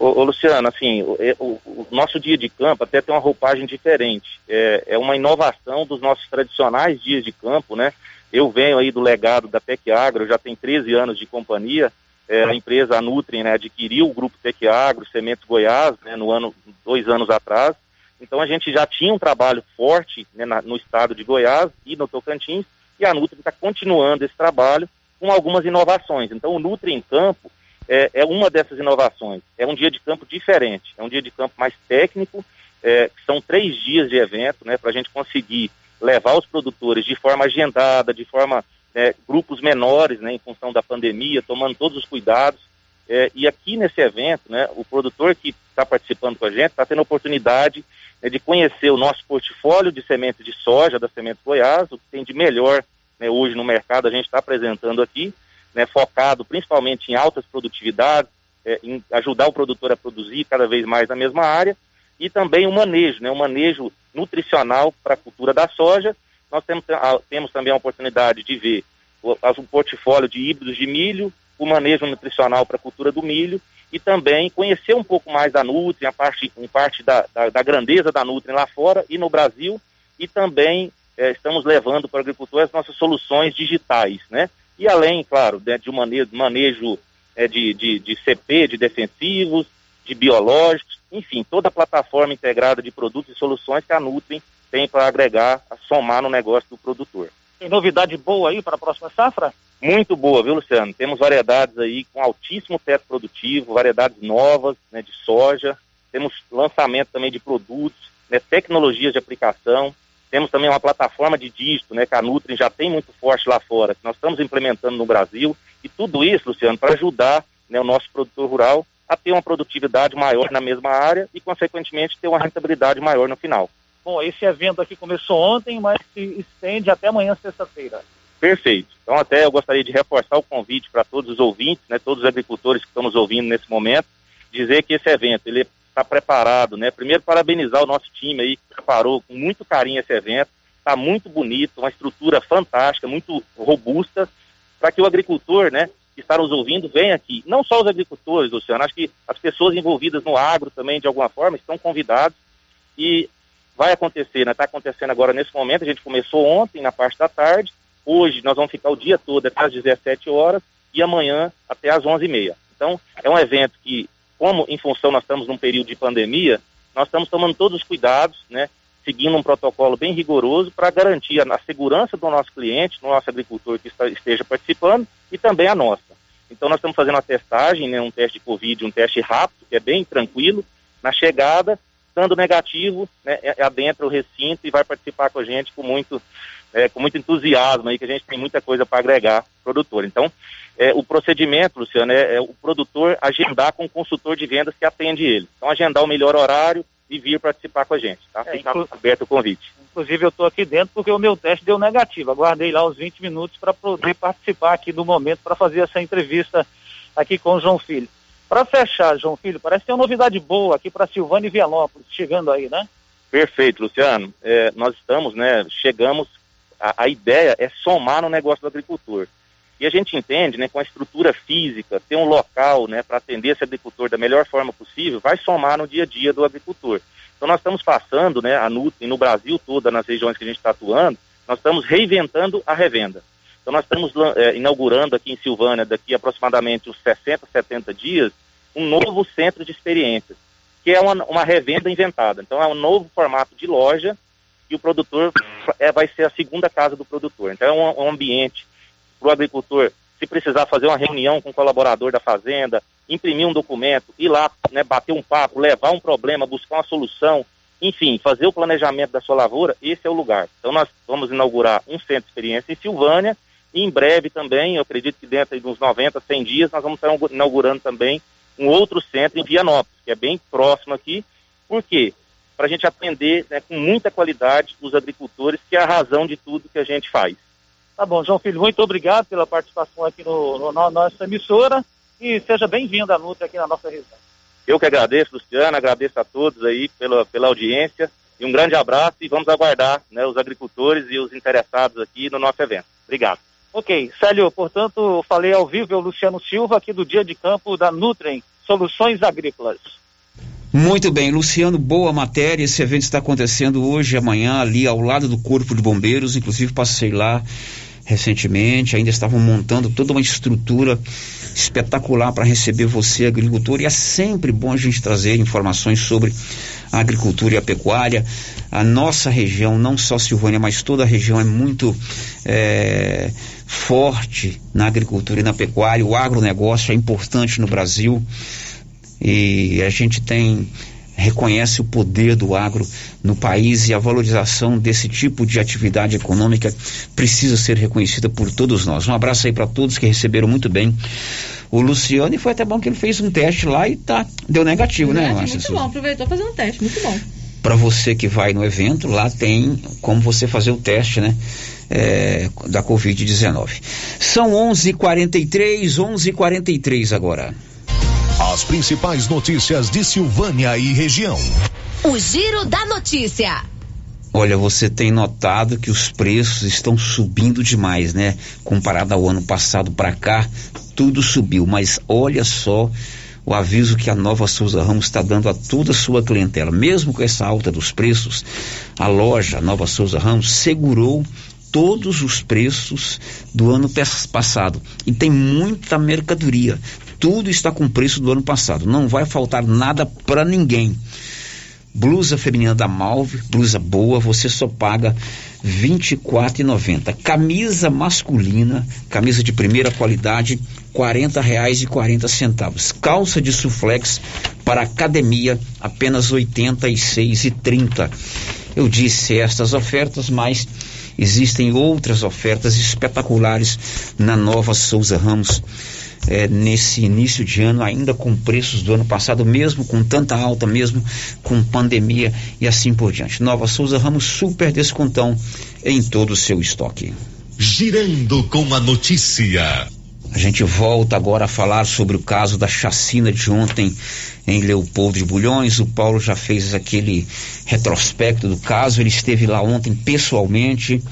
Ô, ô, Luciano, assim, o, o, o, nosso dia de campo até tem uma roupagem diferente. É, é, uma inovação dos nossos tradicionais dias de campo, né? Eu venho aí do legado da Tec Agro, já tem 13 anos de companhia. É, a empresa a né, adquiriu o grupo Tec Agro, Sementes Goiás, né, no ano, dois anos atrás. Então a gente já tinha um trabalho forte né, na, no estado de Goiás e no Tocantins, e a Nutri está continuando esse trabalho com algumas inovações. Então o Nutri em campo é, é, uma dessas inovações. É um dia de campo diferente, é um dia de campo mais técnico, é, são três dias de evento, né, para a gente conseguir levar os produtores de forma agendada, de forma é, grupos menores, né, em função da pandemia, tomando todos os cuidados. É, e aqui nesse evento, né, o produtor que está participando com a gente está tendo a oportunidade né, de conhecer o nosso portfólio de sementes de soja da Semente Goiás, o que tem de melhor né, hoje no mercado a gente está apresentando aqui, né, focado principalmente em altas produtividades, é, em ajudar o produtor a produzir cada vez mais na mesma área, e também o manejo, né, o manejo nutricional para a cultura da soja. Nós temos, temos também a oportunidade de ver o portfólio de híbridos de milho, o manejo nutricional para a cultura do milho e também conhecer um pouco mais da Nutri, a parte, em parte da, da, da, grandeza da Nutri lá fora e no Brasil, e também é, estamos levando para o agricultor as nossas soluções digitais, né? E além, claro, né, de um manejo, manejo é, de, de, de CP, de defensivos, de biológicos, enfim, toda a plataforma integrada de produtos e soluções que a Nutrim tem para agregar, a somar no negócio do produtor. Tem novidade boa aí para a próxima safra? Muito boa, viu, Luciano? Temos variedades aí com altíssimo teto produtivo, variedades novas né, de soja, temos lançamento também de produtos, né, tecnologias de aplicação, temos também uma plataforma de dígito, né, que a Nutri já tem muito forte lá fora, que nós estamos implementando no Brasil, e tudo isso, Luciano, para ajudar né, o nosso produtor rural a ter uma produtividade maior na mesma área e, consequentemente, ter uma rentabilidade maior no final. Bom, esse evento aqui começou ontem, mas se estende até amanhã, sexta-feira. Perfeito. Então, até eu gostaria de reforçar o convite para todos os ouvintes, né, todos os agricultores que estão nos ouvindo nesse momento, dizer que esse evento ele está preparado, né? Primeiro parabenizar o nosso time aí que preparou com muito carinho esse evento. Está muito bonito, uma estrutura fantástica, muito robusta, para que o agricultor, né, que está nos ouvindo, venha aqui. Não só os agricultores, Luciano, acho que as pessoas envolvidas no agro também, de alguma forma, estão convidados e vai acontecer, né? Está acontecendo agora nesse momento. A gente começou ontem, na parte da tarde. Hoje nós vamos ficar o dia todo até às 17 horas e amanhã até às 11h30. Então, é um evento que como em função nós estamos num período de pandemia, nós estamos tomando todos os cuidados, né, seguindo um protocolo bem rigoroso para garantir a, a, segurança do nosso cliente, do nosso agricultor que está, esteja participando e também a nossa. Então nós estamos fazendo a testagem, né, um teste de Covid, um teste rápido, que é bem tranquilo. Na chegada, estando negativo, né, é, é adentra o recinto e vai participar com a gente com muito, é, com muito entusiasmo aí, que a gente tem muita coisa para agregar produtor. Então, é, o procedimento, Luciano, é, é, o produtor agendar com o consultor de vendas que atende ele. Então, agendar o melhor horário e vir participar com a gente, tá? É, Fica aberto o convite. Inclusive, eu estou aqui dentro porque o meu teste deu negativo. Aguardei lá os 20 minutos para poder participar aqui do momento para fazer essa entrevista aqui com o João Filho. Para fechar, João Filho, parece que tem uma novidade boa aqui para Silvânia e Vianópolis, chegando aí, né? Perfeito, Luciano. É, nós estamos, né, chegamos, a, a ideia é somar no negócio do agricultor. E a gente entende, né, com a estrutura física, ter um local, né, para atender esse agricultor da melhor forma possível, vai somar no dia a dia do agricultor. Então nós estamos passando, né, a Nutri no Brasil toda, nas regiões que a gente está atuando, nós estamos reinventando a revenda. Então nós estamos é, inaugurando aqui em Silvânia, daqui aproximadamente uns 60, 70 dias, um novo centro de experiências, que é uma, uma revenda inventada. Então é um novo formato de loja e o produtor é, vai ser a segunda casa do produtor. Então é um, um ambiente para o agricultor, se precisar fazer uma reunião com o colaborador da fazenda, imprimir um documento, ir lá, né, bater um papo, levar um problema, buscar uma solução, enfim, fazer o planejamento da sua lavoura, esse é o lugar. Então nós vamos inaugurar um centro de experiência em Silvânia e em breve também, eu acredito que dentro de uns 90, 100 dias, nós vamos estar inaugurando também um outro centro em Vianópolis, que é bem próximo aqui. Por quê? Para a gente atender né, com muita qualidade os agricultores, que é a razão de tudo que a gente faz. Tá bom, João Filho, muito obrigado pela participação aqui no, no na nossa emissora e seja bem-vindo à Nutri aqui na nossa região. Eu que agradeço, Luciano, agradeço a todos aí pela, pela audiência e um grande abraço e vamos aguardar né, os agricultores e os interessados aqui no nosso evento. Obrigado. Ok, Célio, portanto, falei ao vivo, é o Luciano Silva, aqui do Dia de Campo da Nutrem, Soluções Agrícolas. Muito bem, Luciano, boa matéria. Esse evento está acontecendo hoje, amanhã, ali ao lado do Corpo de Bombeiros. Inclusive, passei lá recentemente, ainda estavam montando toda uma estrutura espetacular para receber você, agricultor, e é sempre bom a gente trazer informações sobre a agricultura e a pecuária. A nossa região, não só Silvânia, mas toda a região é muito é, forte na agricultura e na pecuária. O agronegócio é importante no Brasil e a gente tem reconhece o poder do agro no país e a valorização desse tipo de atividade econômica precisa ser reconhecida por todos nós. Um abraço aí para todos que receberam muito bem o Luciano e foi até bom que ele fez um teste lá e tá deu negativo, né, Márcia? Muito bom, aproveitou fazer um teste, muito bom. Para você que vai no evento, lá tem como você fazer o teste, né? É, da Covid-19. São 11:43, 11:43 agora. As principais notícias de Silvânia e região. O Giro da Notícia. Olha, você tem notado que os preços estão subindo demais, né? Comparado ao ano passado para cá, tudo subiu. Mas olha só o aviso que a Nova Souza Ramos está dando a toda a sua clientela. Mesmo com essa alta dos preços, a loja Nova Souza Ramos segurou todos os preços do ano passado. E tem muita mercadoria Tudo está com preço do ano passado. Não vai faltar nada para ninguém. Blusa feminina da Malve, blusa boa, você só paga R$ 24,90. Camisa masculina, camisa de primeira qualidade, R$ 40,40. Calça de suflex para academia, apenas R$ 86,30. Eu disse estas ofertas, mas existem outras ofertas espetaculares na Nova Souza Ramos é, nesse início de ano, ainda com preços do ano passado, mesmo com tanta alta, mesmo com pandemia e assim por diante. Nova Souza Ramos, super descontão em todo o seu estoque. Girando com a notícia. A gente volta agora a falar sobre o caso da chacina de ontem em Leopoldo de Bulhões. O Paulo já fez aquele retrospecto do caso. Ele esteve lá ontem pessoalmente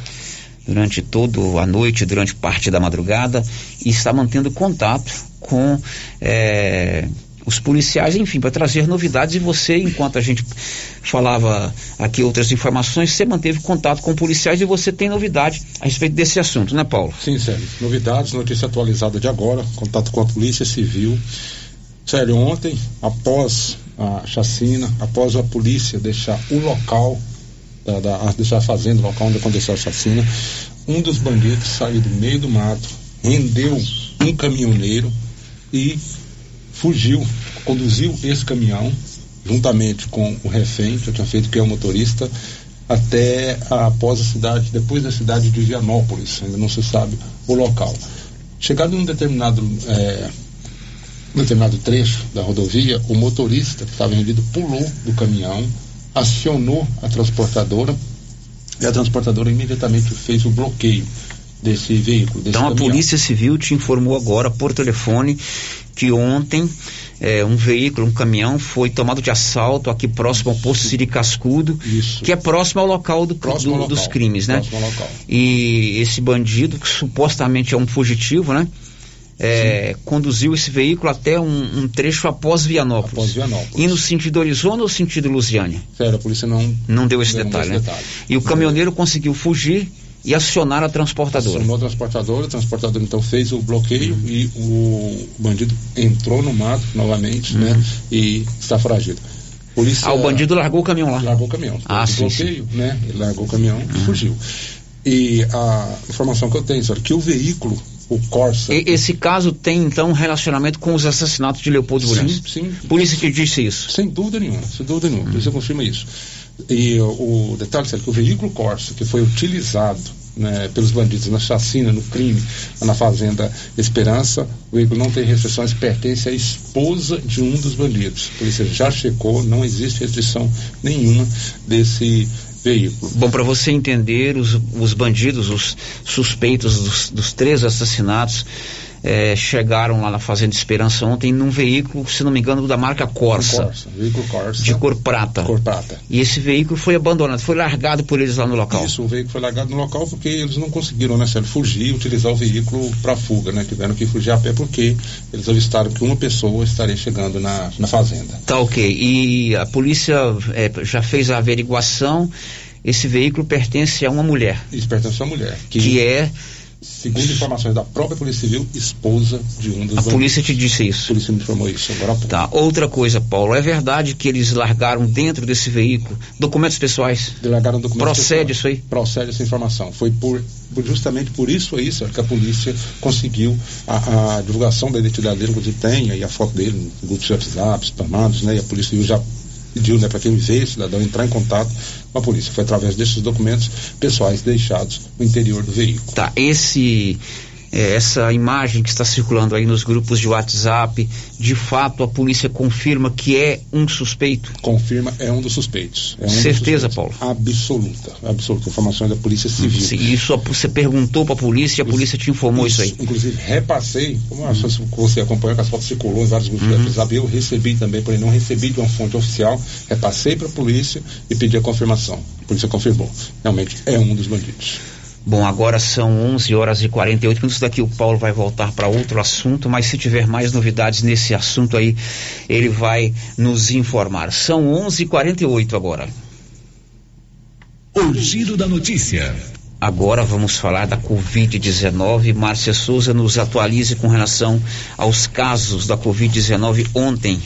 durante toda a noite, durante parte da madrugada, e está mantendo contato com é, os policiais, enfim, para trazer novidades. E você, enquanto a gente falava aqui outras informações, você manteve contato com policiais e você tem novidade a respeito desse assunto, né, Paulo? Sim, Sérgio. Novidades, notícia atualizada de agora, contato com a Polícia Civil. Sério, ontem, após a chacina, após a polícia deixar o local da, da, deixar a fazenda, local onde aconteceu a chacina, um dos bandidos saiu do meio do mato, rendeu um caminhoneiro e fugiu, conduziu esse caminhão, juntamente com o refém, que eu tinha feito, que é o motorista, até após a cidade, depois da cidade de Vianópolis, ainda não se sabe o local. Chegado em um determinado, é, determinado trecho da rodovia, o motorista que estava rendido pulou do caminhão, acionou a transportadora e a transportadora imediatamente fez o bloqueio desse veículo. Desse então caminhão. a Polícia Civil te informou agora por telefone que ontem é, um veículo, um caminhão, foi tomado de assalto aqui próximo ao posto Siri Cascudo, Isso. que é próximo ao local, do, Próximo do- ao local. dos crimes, né? Próximo ao local. E esse bandido, que supostamente é um fugitivo, né? É, conduziu esse veículo até um, um trecho após Vianópolis. Após Vianópolis. E no sentido Arizona ou sentido Lusiânia? Sério, a polícia não, Não deu esse não detalhe, deu né? esse detalhe. E o caminhoneiro conseguiu fugir e acionar a transportadora. Acionou a transportadora, a transportadora então fez o bloqueio e o bandido entrou no mato novamente, né? E está foragido. Polícia, Ah, o bandido largou o caminhão lá. Largou o caminhão. Ah, sim, bloqueio, né? Ele largou o caminhão e fugiu. E a informação que eu tenho, senhor, que o veículo, o Corsa. E- esse caso tem então um relacionamento com os assassinatos de Leopoldo Sim, Bulhões? sim. Polícia te disse isso? Sem dúvida nenhuma, sem dúvida nenhuma. A polícia confirma isso. E o, o detalhe é que o veículo Corsa, que foi utilizado né, pelos bandidos na chacina, no crime, na fazenda Esperança, o veículo não tem restrições, pertence à esposa de um dos bandidos. A polícia já checou, não existe restrição nenhuma desse veículo. Bom, para você entender, os, os bandidos, os suspeitos dos, dos três assassinatos, eh, chegaram lá na Fazenda Esperança ontem num veículo, se não me engano, da marca Corsa, Corsa, veículo Corsa. de cor prata. Cor prata. E esse veículo foi abandonado, foi largado por eles lá no local. Isso, o veículo foi largado no local porque eles não conseguiram, né, Sérgio, fugir e utilizar o veículo para fuga, né? Tiveram que fugir a pé porque eles avistaram que uma pessoa estaria chegando na, na fazenda. Tá ok. E a polícia eh, já fez a averiguação. Esse veículo pertence a uma mulher, Isso pertence a uma mulher, que, que é. Segundo informações da própria Polícia Civil, esposa de um dos A polícia te disse isso. A polícia me informou isso agora há pouco. Tá. Outra coisa, Paulo, é verdade que eles largaram dentro desse veículo documentos pessoais? Largaram documentos Procede pessoais. isso aí? Procede essa informação. Foi por, por justamente por isso aí, Sérgio, que a polícia conseguiu a, a divulgação da identidade dele, inclusive tem aí a foto dele no grupo de WhatsApp, spamados, né? E a polícia Civil já pediu, né, para quem esse cidadão entrar em contato com a polícia. Foi através desses documentos pessoais deixados no interior do veículo. Tá, esse é, essa imagem que está circulando aí nos grupos de WhatsApp, de fato a polícia confirma que é um suspeito? Confirma, é um dos suspeitos. É um dos Certeza, suspeitos. Absoluta, absoluta. Informações da Polícia Civil. Se isso você perguntou para a polícia e a polícia te informou isso, aí. Inclusive, repassei, como que você acompanhou, que as fotos circulou em vários grupos Uhum. de WhatsApp, eu recebi também, porém não recebi de uma fonte oficial, repassei para a polícia e pedi a confirmação. A polícia confirmou. Realmente é um dos bandidos. Bom, agora são 11 horas e 48 minutos. Daqui o Paulo vai voltar para outro assunto, mas se tiver mais novidades nesse assunto aí, ele vai nos informar. São 11 e 48 agora. O Giro da Notícia. Agora vamos falar da Covid-19. Márcia Souza nos atualize com relação aos casos da Covid-19 ontem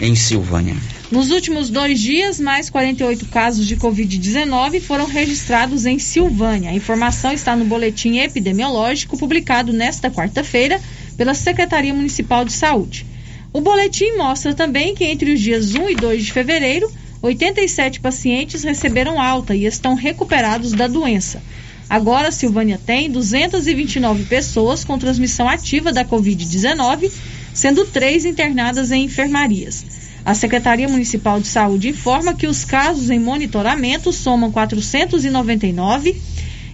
em Silvânia. Nos últimos dois dias, mais 48 casos de Covid-19 foram registrados em Silvânia. A informação está no boletim epidemiológico publicado nesta quarta-feira pela Secretaria Municipal de Saúde. O boletim mostra também que entre os dias 1 e 2 de fevereiro, 87 pacientes receberam alta e estão recuperados da doença. Agora, Silvânia tem 229 pessoas com transmissão ativa da Covid-19, sendo três internadas em enfermarias. A Secretaria Municipal de Saúde informa que os casos em monitoramento somam 499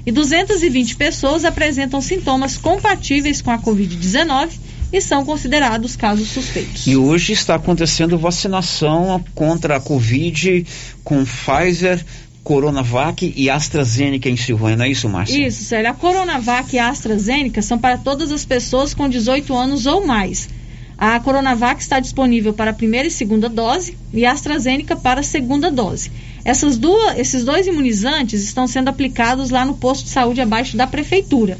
e 220 pessoas apresentam sintomas compatíveis com a Covid-19 e são considerados casos suspeitos. E hoje está acontecendo vacinação contra a Covid com Pfizer, Coronavac e AstraZeneca em Silvânia, não é isso, Márcia? Isso, Célia. A Coronavac e a AstraZeneca são para todas as pessoas com 18 anos ou mais. A Coronavac está disponível para a primeira e segunda dose e a AstraZeneca para a segunda dose. Essas duas, esses dois imunizantes estão sendo aplicados lá no posto de saúde abaixo da prefeitura.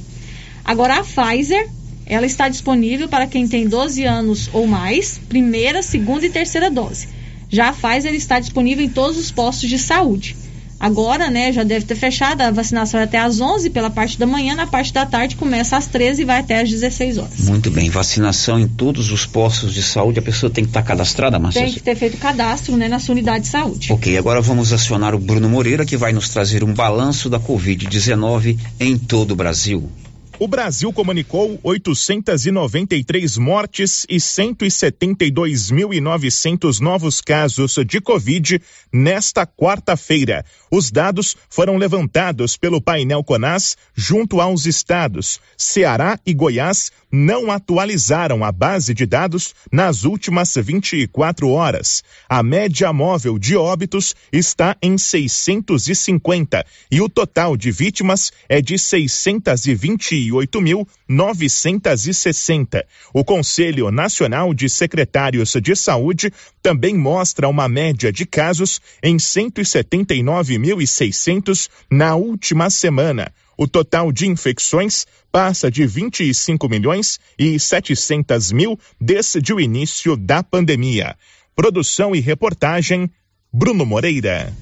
Agora, a Pfizer, ela está disponível para quem tem 12 anos ou mais, primeira, segunda e terceira dose. Já a Pfizer está disponível em todos os postos de saúde. Agora, né, já deve ter fechado, a vacinação é até às 11 pela parte da manhã, na parte da tarde começa às 13 e vai até às 16 horas. Muito bem, vacinação em todos os postos de saúde, a pessoa tem que estar cadastrada, Márcia? Tem que ter feito cadastro, né, na sua unidade de saúde. Ok, agora vamos acionar o Bruno Moreira, que vai nos trazer um balanço da Covid-19 em todo o Brasil. O Brasil comunicou 893 mortes e 172.900 novos casos de Covid nesta quarta-feira. Os dados foram levantados pelo painel CONAS junto aos estados. Ceará e Goiás não atualizaram a base de dados nas últimas 24 horas. A média móvel de óbitos está em 650 e o total de vítimas é de 628.960. O Conselho Nacional de Secretários de Saúde também mostra uma média de casos em 179.600 na última semana. O total de infecções passa de 25 milhões e 700 mil desde o início da pandemia. Produção e reportagem Bruno Moreira.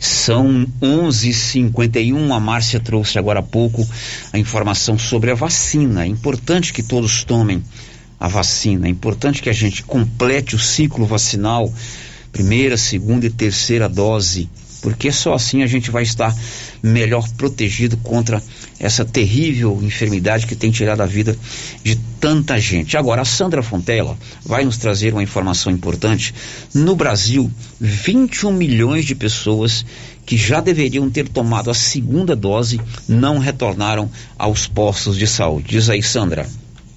São 11:51. A Márcia trouxe agora há pouco a informação sobre a vacina. É importante que todos tomem a vacina. É importante que a gente complete o ciclo vacinal, primeira, segunda e terceira dose porque só assim a gente vai estar melhor protegido contra essa terrível enfermidade que tem tirado a vida de tanta gente. Agora, a Sandra Fontela vai nos trazer uma informação importante. No Brasil, 21 milhões de pessoas que já deveriam ter tomado a segunda dose não retornaram aos postos de saúde. Diz aí, Sandra.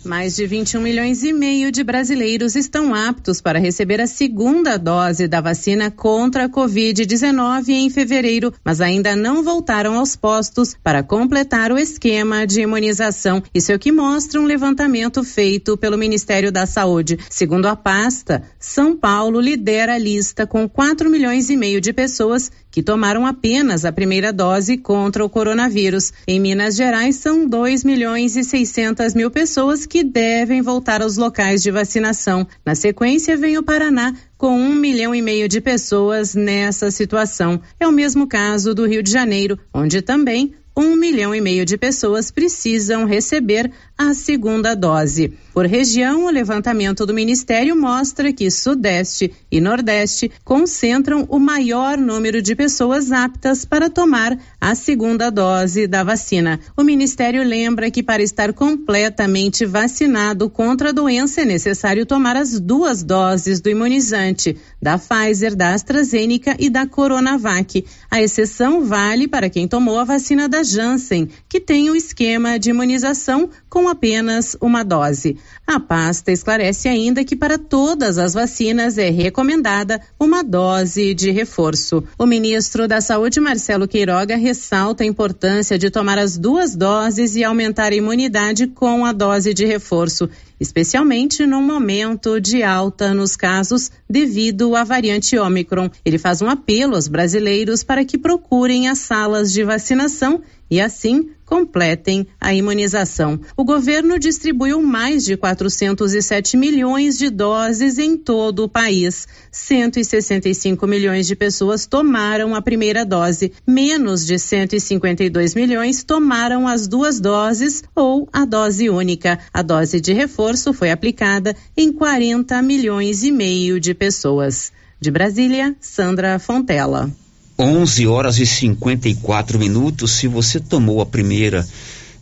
Mais de 21 milhões e meio de brasileiros estão aptos para receber a segunda dose da vacina contra a Covid-19 em fevereiro, mas ainda não voltaram aos postos para completar o esquema de imunização. Isso é o que mostra um levantamento feito pelo Ministério da Saúde. Segundo a pasta, São Paulo lidera a lista com 4 milhões e meio de pessoas que tomaram apenas a primeira dose contra o coronavírus. Em Minas Gerais, são 2 milhões e 600 mil pessoas que devem voltar aos locais de vacinação. Na sequência, vem o Paraná, com um milhão e meio de pessoas nessa situação. É o mesmo caso do Rio de Janeiro, onde também um milhão e meio de pessoas precisam receber a segunda dose. Por região, o levantamento do Ministério mostra que Sudeste e Nordeste concentram o maior número de pessoas aptas para tomar a segunda dose da vacina. O Ministério lembra que para estar completamente vacinado contra a doença é necessário tomar as duas doses do imunizante, da Pfizer, da AstraZeneca e da Coronavac. A exceção vale para quem tomou a vacina da Janssen, que tem o esquema de imunização com apenas uma dose. A pasta esclarece ainda que para todas as vacinas é recomendada uma dose de reforço. O ministro da Saúde, Marcelo Queiroga, ressalta a importância de tomar as duas doses e aumentar a imunidade com a dose de reforço especialmente no momento de alta nos casos devido à variante Ômicron. Ele faz um apelo aos brasileiros para que procurem as salas de vacinação e assim completem a imunização. O governo distribuiu mais de 407 milhões de doses em todo o país. 165 milhões de pessoas tomaram a primeira dose, menos de 152 milhões tomaram as duas doses ou a dose única. A dose de reforço foi aplicada em 40 milhões e meio de pessoas. De Brasília, Sandra Fontela. 11 horas e 54 minutos. Se você tomou a primeira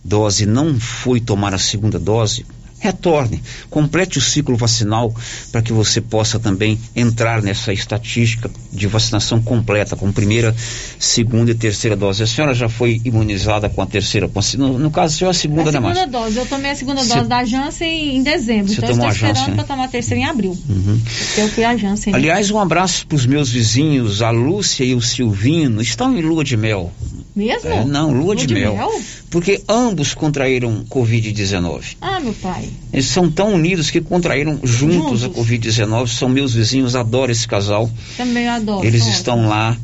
dose não foi tomar a segunda dose, retorne, complete o ciclo vacinal para que você possa também entrar nessa estatística de vacinação completa, com primeira, segunda e terceira dose. A senhora já foi imunizada com a terceira, no, no caso, a senhora é a segunda, a né, Segunda dose, eu tomei a segunda dose da Janssen em dezembro, então eu estou esperando Janssen, para tomar a terceira em abril. Uhum. Eu fui a Janssen. Aliás, um abraço para os meus vizinhos, a Lúcia e o Silvino, estão em lua de mel. Mesmo? É, não, lua, lua de, de mel. mel. Porque ambos contraíram Covid-19. Ah, meu pai. Eles são tão unidos que contraíram juntos, juntos. a Covid-19. São meus vizinhos, adoro esse casal. Também adoro. Eles estão lá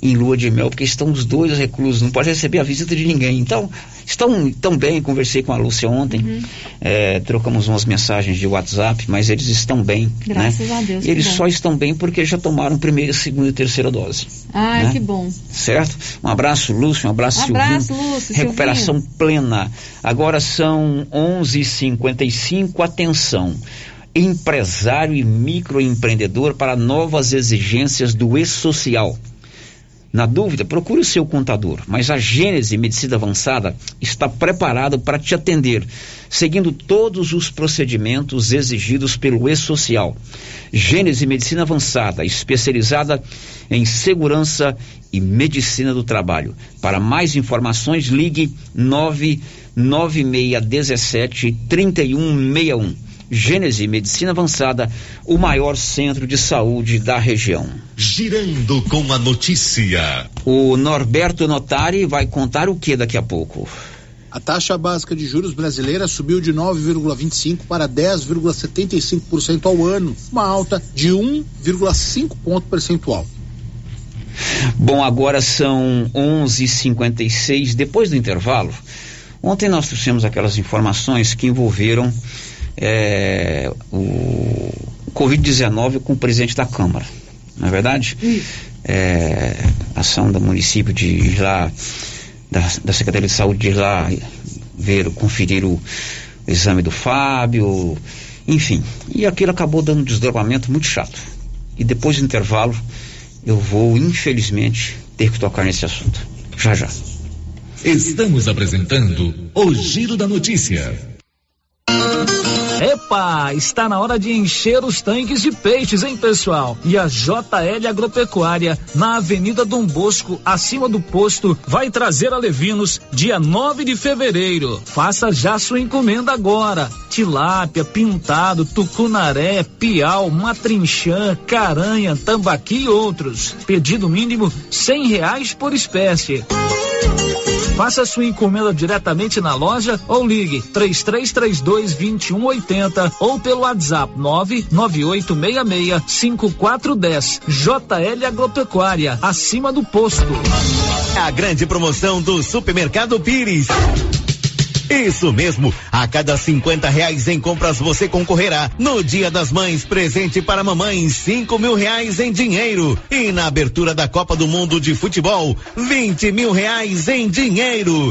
em lua de mel, porque estão os dois reclusos, não pode receber a visita de ninguém. Então, estão tão bem, conversei com a Lúcia ontem, uhum. é, trocamos umas mensagens de WhatsApp, mas eles estão bem. Né? Graças né? a Deus. Eles só estão bem porque já tomaram primeira, segunda e terceira dose. Ai, né? que bom. Certo? Um abraço, Lúcio, um abraço, um abraço Lúcio. Recuperação Silvinho. plena. Agora são 11h55, atenção empresário e microempreendedor para novas exigências do e-social. Na dúvida, procure o seu contador, mas a Gênese Medicina Avançada está preparado para te atender, seguindo todos os procedimentos exigidos pelo E-Social. Gênese Medicina Avançada, especializada em segurança e medicina do trabalho. Para mais informações, ligue 99617 3161. Gênese Medicina Avançada, o maior centro de saúde da região. Girando com a notícia. O Norberto Notari vai contar o que daqui a pouco? A taxa básica de juros brasileira subiu de 9,25 para 10,75% ao ano, uma alta de 1,5 ponto percentual. Bom, agora são 11:56 depois do intervalo. Ontem nós trouxemos aquelas informações que envolveram é, o Covid-19 com o presidente da Câmara, não é verdade? É, ação do município de ir lá, da, da Secretaria de Saúde de ir lá ver, conferir o exame do Fábio, enfim. E aquilo acabou dando um desdobramento muito chato. E depois do intervalo, eu vou, infelizmente, ter que tocar nesse assunto. Já já. Estamos apresentando o Giro da Notícia. Epa, está na hora de encher os tanques de peixes, hein, pessoal? E a JL Agropecuária, na Avenida Dom Bosco, acima do posto, vai trazer a Levinos dia 9 de fevereiro. Faça já sua encomenda agora. Tilápia, pintado, tucunaré, piau, matrinchã, caranha, tambaqui e outros. Pedido mínimo cem reais por espécie. Faça sua encomenda diretamente na loja ou ligue 3332 2180 ou pelo WhatsApp 99866 5410. JL Agropecuária, acima do posto. A grande promoção do Supermercado Pires. Isso mesmo, a cada 50 reais em compras você concorrerá no Dia das Mães presente para mamães cinco mil reais em dinheiro e na abertura da Copa do Mundo de Futebol 20 mil reais em dinheiro.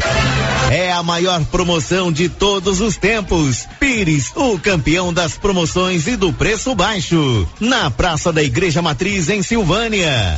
É a maior promoção de todos os tempos. Pires, o campeão das promoções e do preço baixo. Na Praça da Igreja Matriz em Silvânia.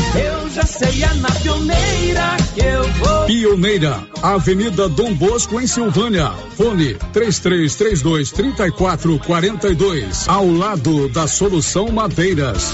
Eu já sei, é na pioneira que eu vou. Pioneira, Avenida Dom Bosco, em Silvânia. Fone 3332 3442. Ao lado da Solução Madeiras.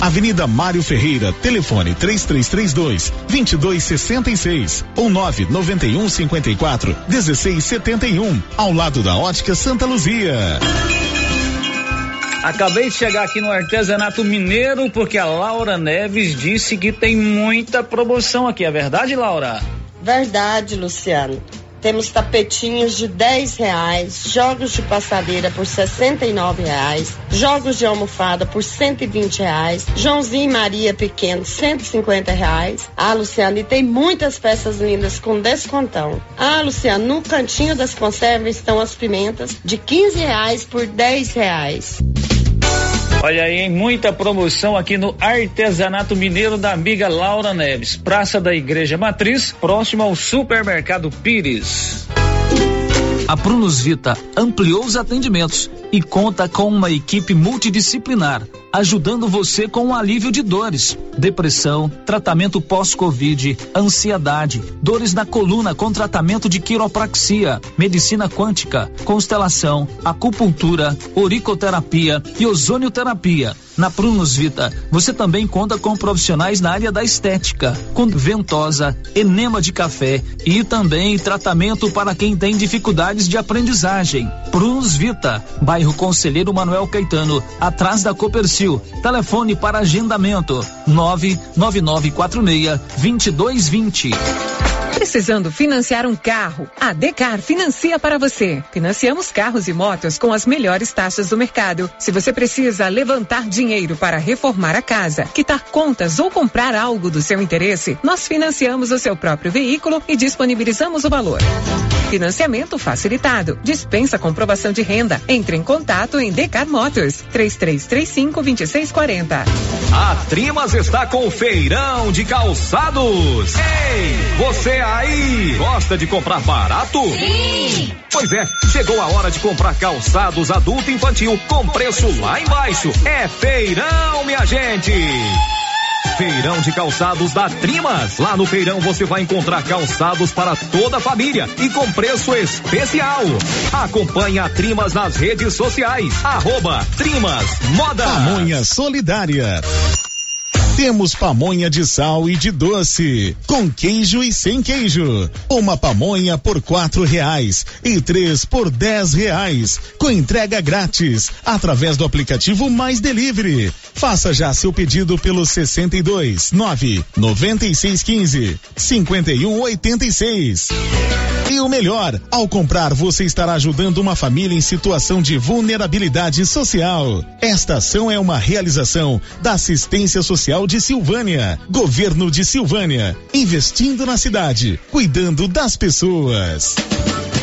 Avenida Mário Ferreira, telefone 3332 2266 ou 991 54 1671, ao lado da Ótica Santa Luzia. Acabei de chegar aqui no artesanato mineiro porque a Laura Neves disse que tem muita promoção aqui. É verdade, Laura? Verdade, Luciano. Temos tapetinhos de 10 reais, jogos de passadeira por 69 reais, jogos de almofada por 120 reais, Joãozinho e Maria Pequeno 150 reais. Ah, Luciano, e tem muitas peças lindas com descontão. Ah, Luciano, no cantinho das conservas estão as pimentas de 15 reais por 10 reais. Olha aí, muita promoção aqui no Artesanato Mineiro da amiga Laura Neves, Praça da Igreja Matriz, próximo ao Supermercado Pires. A Prunus Vita ampliou os atendimentos e conta com uma equipe multidisciplinar, ajudando você com o alívio de dores, depressão, tratamento pós-Covid, ansiedade, dores na coluna com tratamento de quiropraxia, medicina quântica, constelação, acupuntura, oricoterapia e ozonioterapia. Na Prunus Vita, você também conta com profissionais na área da estética, com ventosa, enema de café e também tratamento para quem tem de aprendizagem. Prunus Vita, bairro Conselheiro Manuel Caetano, atrás da Copercil. Telefone para agendamento: 99946 2220. Precisando financiar um carro? A Decar financia para você. Financiamos carros e motos com as melhores taxas do mercado. Se você precisa levantar dinheiro para reformar a casa, quitar contas ou comprar algo do seu interesse, nós financiamos o seu próprio veículo e disponibilizamos o valor. Financiamento facilitado. Dispensa comprovação de renda. Entre em contato em Decar Motors 3335 2640. A Trimas está com o feirão de calçados. Ei, você aí, gosta de comprar barato? Sim! Pois é, chegou a hora de comprar calçados adulto e infantil com preço lá embaixo. É feirão, minha gente! Feirão de calçados da Trimas. Lá no feirão você vai encontrar calçados para toda a família e com preço especial. Acompanhe a Trimas nas redes sociais. Arroba Trimas Moda. Pamonha Solidária. Temos pamonha de sal e de doce, com queijo e sem queijo. Uma pamonha por quatro reais e três por dez reais, com entrega grátis através do aplicativo Mais Delivery. Faça já seu pedido pelo 62 9 96 15 51 86. E o melhor, ao comprar você estará ajudando uma família em situação de vulnerabilidade social. Esta ação é uma realização da Assistência Social de Silvânia, Governo de Silvânia, investindo na cidade, cuidando das pessoas.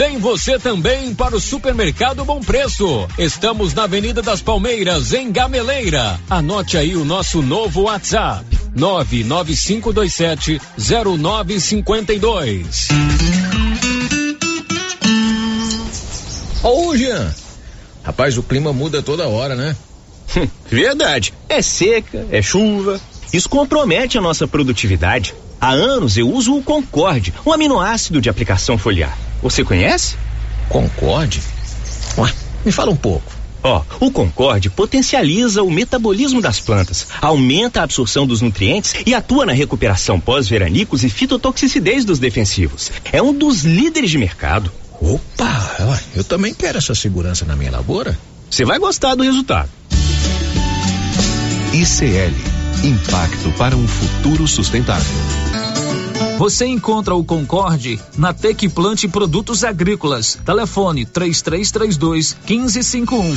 Vem você também para o Supermercado Bom Preço. Estamos na Avenida das Palmeiras, em Gameleira. Anote aí o nosso novo WhatsApp: 99527 0952. Ô, Jean. Rapaz, o clima muda toda hora, né? Verdade. É seca, é chuva, Isso compromete a nossa produtividade. Há anos eu uso o Concorde, um aminoácido de aplicação foliar. Você conhece? Concorde? Ué, me fala um pouco. Ó, oh, o Concorde potencializa o metabolismo das plantas, aumenta a absorção dos nutrientes e atua na recuperação pós-veranicos e fitotoxicidez dos defensivos. É um dos líderes de mercado. Opa, eu também quero essa segurança na minha lavoura. Você vai gostar do resultado. ICL Impacto para um futuro sustentável. Você encontra o Concorde na Tec Plante Produtos Agrícolas. Telefone 3332 1551.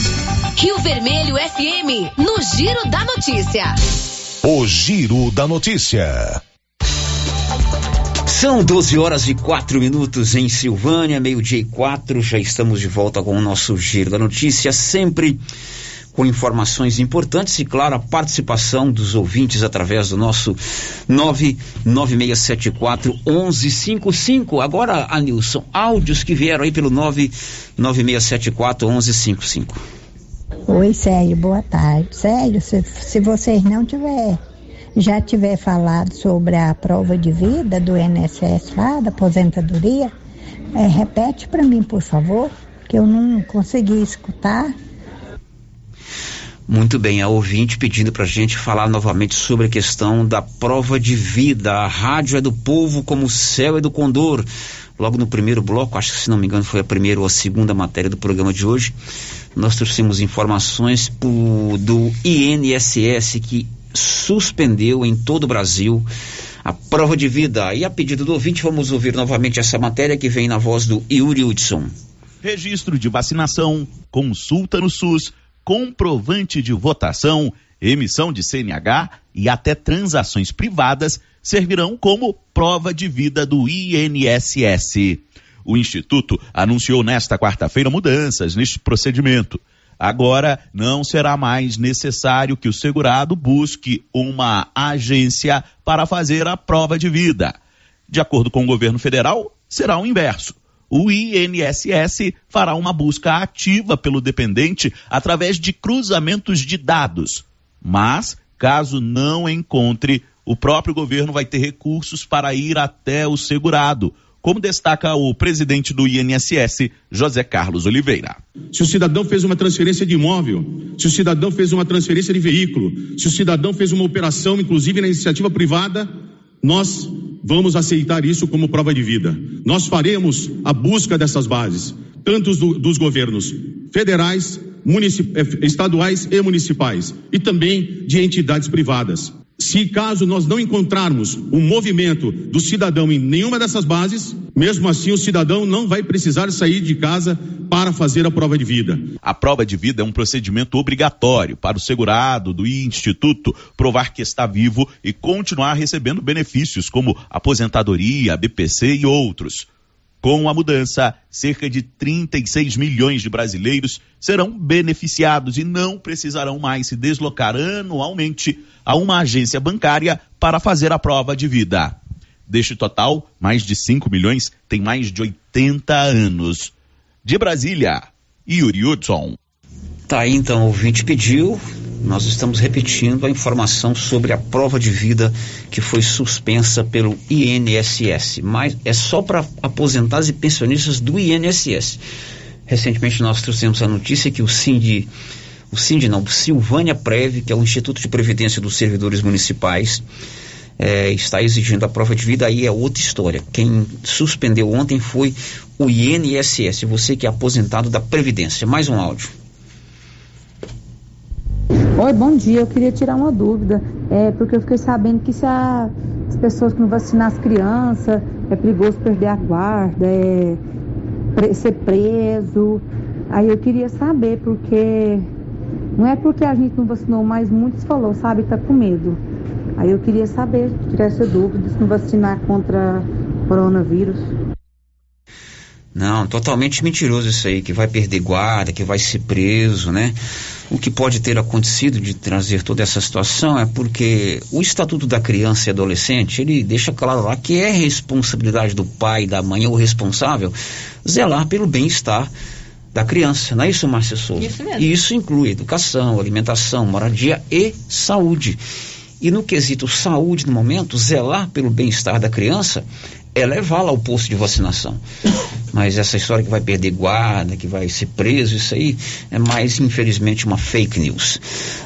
Rio Vermelho FM, no Giro da Notícia. O Giro da Notícia. São 12 horas e 4 minutos em Silvânia, meio-dia e quatro. Já estamos de volta com o nosso Giro da Notícia, sempre com informações importantes e, claro, a participação dos ouvintes através do nosso 99674 1155. Agora, Anilson, áudios que vieram aí pelo 99674 1155. Oi, Célio, boa tarde. Célio, se, se vocês não tiver já tiver falado sobre a prova de vida do INSS lá, da aposentadoria, é, repete para mim, por favor, que eu não consegui escutar. Muito bem, a ouvinte pedindo para a gente falar novamente sobre a questão da prova de vida. A rádio é do povo como o céu é do condor. Logo no primeiro bloco, acho que se não me engano foi a primeira ou a segunda matéria do programa de hoje, nós trouxemos informações pro, do INSS que suspendeu em todo o Brasil a prova de vida. E a pedido do ouvinte, vamos ouvir novamente essa matéria que vem na voz do Yuri Hudson. Registro de vacinação, consulta no SUS comprovante de votação, emissão de CNH e até transações privadas servirão como prova de vida do INSS. O Instituto anunciou nesta quarta-feira mudanças neste procedimento. Agora não será mais necessário que o segurado busque uma agência para fazer a prova de vida. De acordo com o governo federal, será o inverso o INSS fará uma busca ativa pelo dependente através de cruzamentos de dados. Mas, caso não encontre, o próprio governo vai ter recursos para ir até o segurado, como destaca o presidente do INSS, José Carlos Oliveira. Se o cidadão fez uma transferência de imóvel, se o cidadão fez uma transferência de veículo, se o cidadão fez uma operação, inclusive na iniciativa privada, nós vamos aceitar isso como prova de vida. Nós faremos a busca dessas bases, tanto do, dos governos federais, eh, estaduais e municipais, e também de entidades privadas. Se caso nós não encontrarmos o movimento do cidadão em nenhuma dessas bases, mesmo assim o cidadão não vai precisar sair de casa para fazer a prova de vida. A prova de vida é um procedimento obrigatório para o segurado do instituto provar que está vivo e continuar recebendo benefícios como aposentadoria, BPC e outros. Com a mudança, cerca de 36 milhões de brasileiros serão beneficiados e não precisarão mais se deslocar anualmente a uma agência bancária para fazer a prova de vida. Deste total, mais de 5 milhões têm mais de 80 anos. De Brasília, Yuri Hudson. Tá aí então, o ouvinte pediu, nós estamos repetindo a informação sobre a prova de vida que foi suspensa pelo INSS, mas é só para aposentados e pensionistas do INSS. Recentemente nós trouxemos a notícia que o Sind, o Sind não, o Silvânia Prev, que é o Instituto de Previdência dos Servidores Municipais, é, está exigindo a prova de vida, aí é outra história. Quem suspendeu ontem foi o INSS, você que é aposentado da Previdência. Mais um áudio. Oi, bom dia. Eu queria tirar uma dúvida, é, porque eu fiquei sabendo que se a, as pessoas que não vacinar as crianças, é perigoso perder a guarda, é, pre, ser preso. Aí eu queria saber, porque não é porque a gente não vacinou, mas muitos falou, sabe, tá com medo. Aí eu queria saber, tirar essa dúvida, se não vacinar contra coronavírus. Não, totalmente mentiroso isso aí, que vai perder guarda, que vai ser preso, né? O que pode ter acontecido de trazer toda essa situação é porque o Estatuto da Criança e Adolescente, ele deixa claro lá que é responsabilidade do pai e da mãe ou responsável zelar pelo bem-estar da criança, não é isso, Márcia Souza? Isso mesmo. E isso inclui educação, alimentação, moradia e saúde. E no quesito saúde, no momento, zelar pelo bem-estar da criança é levá-la ao posto de vacinação. Mas essa história que vai perder guarda, que vai ser preso, isso aí é mais, infelizmente, uma fake news.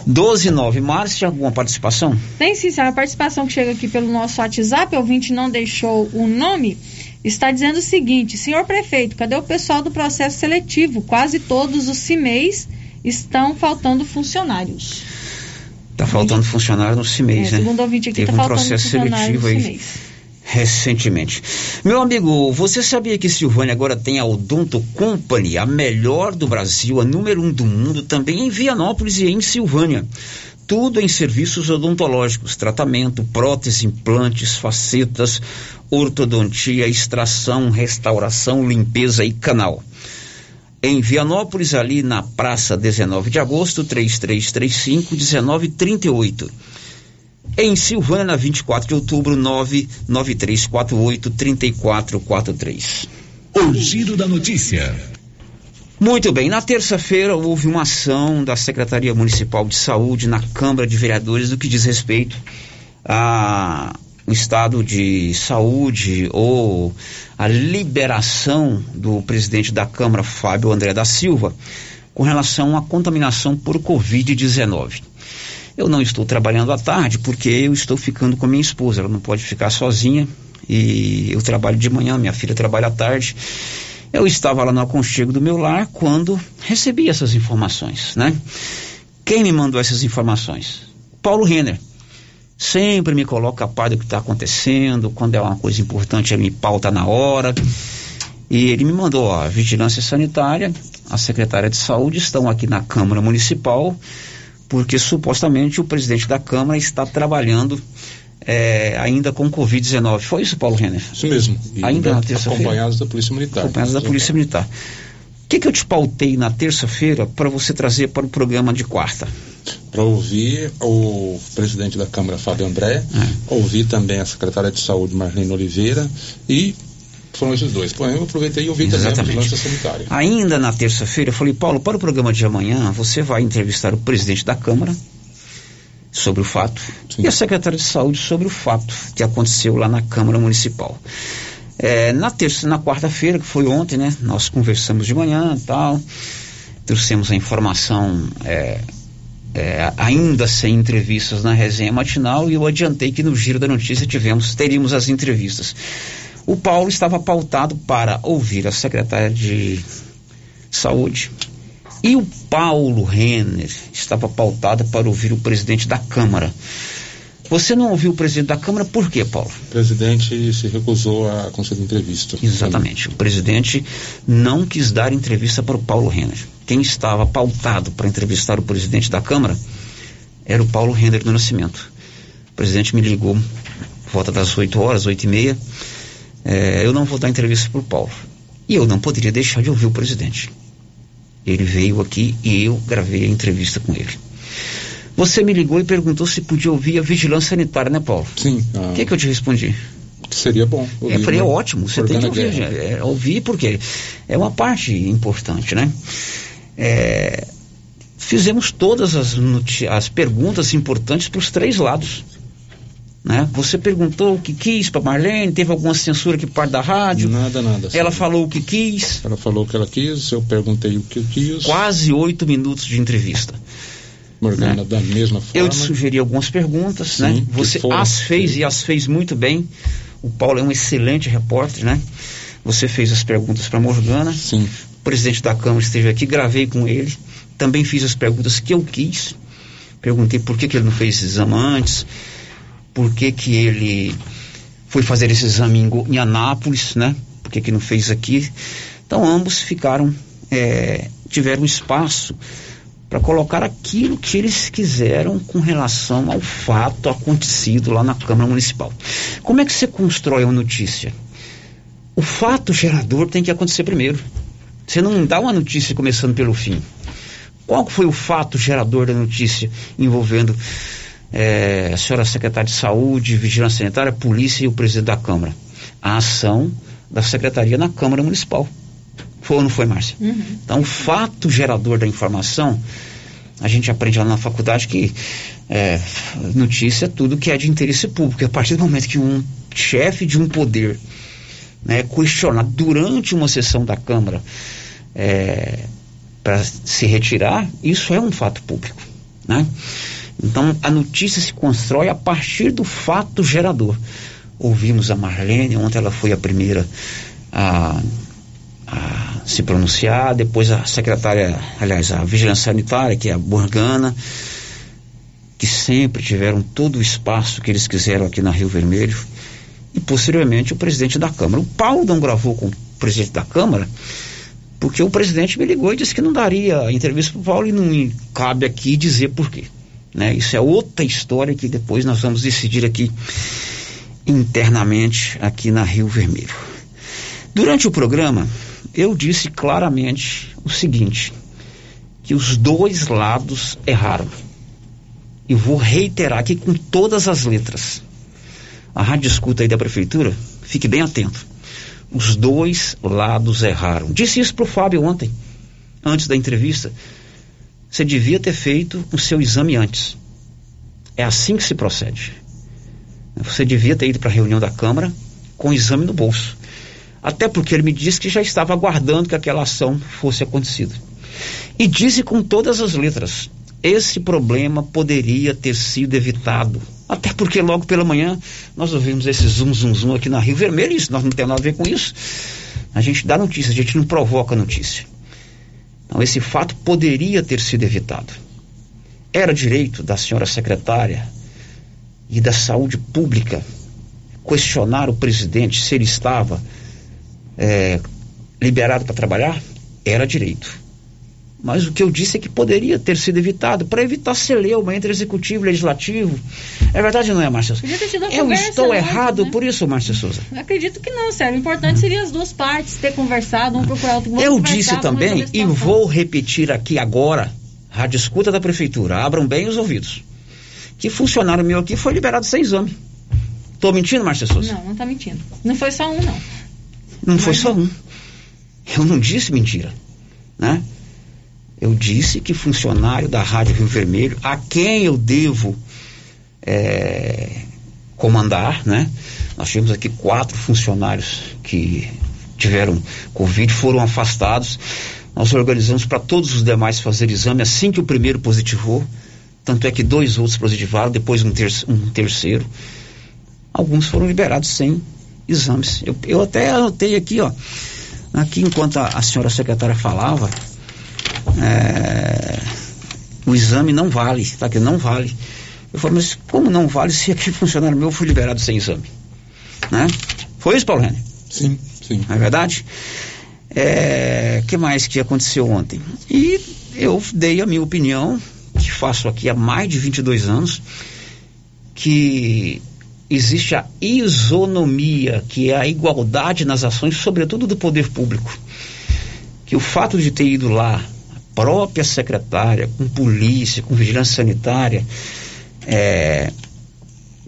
12 9 Márcio, tinha alguma participação? Tem sim, senhora. A participação que chega aqui pelo nosso WhatsApp, o ouvinte não deixou o nome, está dizendo o seguinte: Senhor prefeito, cadê o pessoal do processo seletivo? Quase todos os CIMEIs estão faltando funcionários. Está faltando funcionário no CIMEIs, É, né? segundo ouvinte aqui, Teve tá um processo seletivo aí CIMEIs. Recentemente. Meu amigo, você sabia que Silvânia agora tem a Odonto Company, a melhor do Brasil, a número um do mundo, também em Vianópolis e em Silvânia. Tudo em serviços odontológicos, tratamento, prótese, implantes, facetas, ortodontia, extração, restauração, limpeza e canal. Em Vianópolis, ali na Praça 19 de Agosto, 3335 1938. Em Silvânia, na 24 de outubro, 99348 3443. O Giro da Notícia. Muito bem, na terça-feira houve uma ação da Secretaria Municipal de Saúde na Câmara de Vereadores no que diz respeito a o estado de saúde ou a liberação do presidente da Câmara, Fábio André da Silva, com relação à contaminação por Covid-19. Eu não estou trabalhando à tarde porque eu estou ficando com a minha esposa, ela não pode ficar sozinha e eu trabalho de manhã, minha filha trabalha à tarde. Eu estava lá no aconchego do meu lar quando recebi essas informações, né? Quem me mandou essas informações? Paulo Renner. Sempre me coloca a par do que está acontecendo, quando é uma coisa importante, ele me pauta na hora. E ele me mandou, ó, a Vigilância Sanitária, a Secretária de Saúde estão aqui na Câmara Municipal, porque supostamente o presidente da Câmara está trabalhando é, ainda com Covid-19. Foi isso, Paulo Renner? Isso mesmo. E ainda na terça-feira? Acompanhados da Polícia Militar. Acompanhados da Polícia Militar. O que, que eu te pautei na terça-feira para você trazer para o programa de quarta? Para ouvir o presidente da Câmara, Fábio André, É. ouvir também a secretária de Saúde, Marlene Oliveira, e foram esses dois. Porém, eu aproveitei e ouvi também a Exatamente. Vigilância Sanitária. Ainda na terça-feira, eu falei, Paulo, para o programa de amanhã, você vai entrevistar o presidente da Câmara sobre o fato e a secretária de Saúde sobre o fato que aconteceu lá na Câmara Municipal. É, na terça, na quarta-feira, que foi ontem, né? Nós conversamos de manhã e tal, trouxemos a informação é, é, ainda sem entrevistas na resenha matinal e eu adiantei que no giro da notícia tivemos, teríamos as entrevistas. O Paulo estava pautado para ouvir a secretária de Saúde e o Paulo Renner estava pautado para ouvir o presidente da Câmara. Você não ouviu o presidente da Câmara por quê, Paulo? O presidente se recusou a conceder entrevista. Exatamente. O presidente não quis dar entrevista para o Paulo Renner. Quem estava pautado para entrevistar o presidente da Câmara era o Paulo Renner do Nascimento. O presidente me ligou volta das 8 horas, 8 e meia. É, eu não vou dar entrevista para o Paulo. E eu não poderia deixar de ouvir o presidente. Ele veio aqui e eu gravei a entrevista com ele. Você me ligou e perguntou se podia ouvir a vigilância sanitária, né, Paulo? Sim. O que, que eu te respondi? Seria bom. Eu falei, é ótimo, você tem que ouvir, Guerra. é, ouvir porque é uma parte importante, né? É, fizemos todas as, as perguntas importantes para os três lados. Né? Você perguntou o que quis para Marlene, teve alguma censura que parte da rádio? Nada, nada. Ela falou o que quis. Ela falou o que ela quis, eu perguntei o que eu quis. Quase oito minutos de entrevista. Morgana, da mesma forma. Eu te sugeri algumas perguntas, Sim, né? Você foram as fez e as fez muito bem. O Paulo é um excelente repórter, né? Você fez as perguntas para Morgana. Sim. O presidente da Câmara esteve aqui, gravei com ele. Também fiz as perguntas que eu quis. Perguntei por que, que ele não fez esse exame antes, por que, que ele foi fazer esse exame em, em Anápolis, né? Por que, que não fez aqui? Então ambos ficaram, é, tiveram espaço para colocar aquilo que eles quiseram com relação ao fato acontecido lá na Câmara Municipal. Como é que você constrói uma notícia? O fato gerador tem que acontecer primeiro. Você não dá uma notícia começando pelo fim. Qual foi o fato gerador da notícia envolvendo eh, a senhora secretária de Saúde, Vigilância Sanitária, Polícia e o presidente da Câmara? A ação da Secretaria na Câmara Municipal. Foi ou não foi, Márcia? Então, o fato gerador da informação A gente aprende lá na faculdade que é, notícia é tudo que é de interesse público. A partir do momento que um chefe de um poder né, questionar durante uma sessão da Câmara é, para se retirar, isso é um fato público. Né? Então a notícia se constrói a partir do fato gerador. Ouvimos a Marlene, ontem ela foi a primeira a, a se pronunciar, depois a secretária, aliás, a Vigilância Sanitária, que é a Burgana, que sempre tiveram todo o espaço que eles quiseram aqui na Rio Vermelho, e posteriormente o presidente da Câmara. O Paulo não gravou com o presidente da Câmara, porque o presidente me ligou e disse que não daria entrevista para o Paulo e não cabe aqui dizer por quê. Né? Isso é outra história que depois nós vamos decidir aqui internamente aqui na Rio Vermelho. Durante o programa, eu disse claramente o seguinte, que os dois lados erraram. E vou reiterar aqui com todas as letras. A rádio escuta aí da prefeitura, fique bem atento. Os dois lados erraram. Disse isso para o Fábio ontem, antes da entrevista. Você devia ter feito o seu exame antes. É assim que se procede. Você devia ter ido para a reunião da Câmara com o exame no bolso. Até porque ele me disse que já estava aguardando que aquela ação fosse acontecida. E disse com todas as letras: esse problema poderia ter sido evitado. Até porque logo pela manhã nós ouvimos esse zum zum zum aqui na Rio Vermelho, isso nós não temos nada a ver com isso. A gente dá notícia, a gente não provoca notícia. Então esse fato poderia ter sido evitado. Era direito da senhora secretária e da saúde pública questionar o presidente se ele estava é, liberado para trabalhar? Era direito. Mas o que eu disse é que poderia ter sido evitado para evitar celeuma entre executivo e legislativo. É verdade não é, Márcia Souza? Eu estou errado né? por isso, Márcia Souza. Acredito que não, Sérgio. O importante seria as duas partes ter conversado, um procurar outro. Eu disse também, e vou repetir aqui agora, rádio escuta da prefeitura, abram bem os ouvidos, que funcionário meu aqui foi liberado sem exame. Estou mentindo, Márcia Souza? Não, não está mentindo. Não foi só um, não. Não Mas foi só um. Eu não disse mentira, né? Eu disse que funcionário da Rádio Rio Vermelho, a quem eu devo é, comandar, né? Nós tivemos aqui quatro funcionários que tiveram Covid, foram afastados. Nós organizamos para todos os demais fazer exame assim que o primeiro positivou. Tanto é que dois outros positivaram, depois um, ter um terceiro. Alguns foram liberados sem exames. Eu, eu até anotei aqui, ó. Aqui, enquanto a, a senhora secretária falava, é, o exame não vale, tá aqui, não vale. Eu falei, mas como não vale se aquele funcionário meu foi liberado sem exame? Né? Foi isso, Paulo René? Sim, sim. Não é verdade? É, que mais que aconteceu ontem? E eu dei a minha opinião, que faço aqui há mais de 22 anos, que existe a isonomia, que é a igualdade nas ações, sobretudo do poder público. Que o fato de ter ido lá própria secretária, com polícia, com vigilância sanitária, é,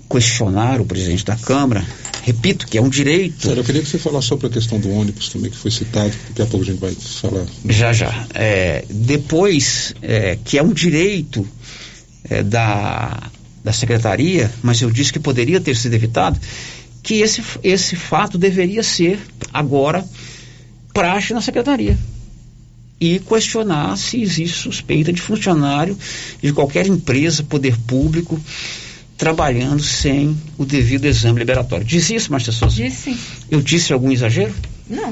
questionar o presidente da Câmara. Repito que é um direito. Sério, eu queria que você falasse sobre a questão do ônibus também, que foi citado, daqui a pouco a gente vai falar. Já, já. É, depois, é, que é um direito é, da, da secretaria, mas eu disse que poderia ter sido evitado, que esse, esse fato deveria ser agora praxe na secretaria e questionar se existe suspeita de funcionário de qualquer empresa, poder público, trabalhando sem o devido exame liberatório. Disse isso, Márcia Souza? Disse. Eu disse algum exagero? Não.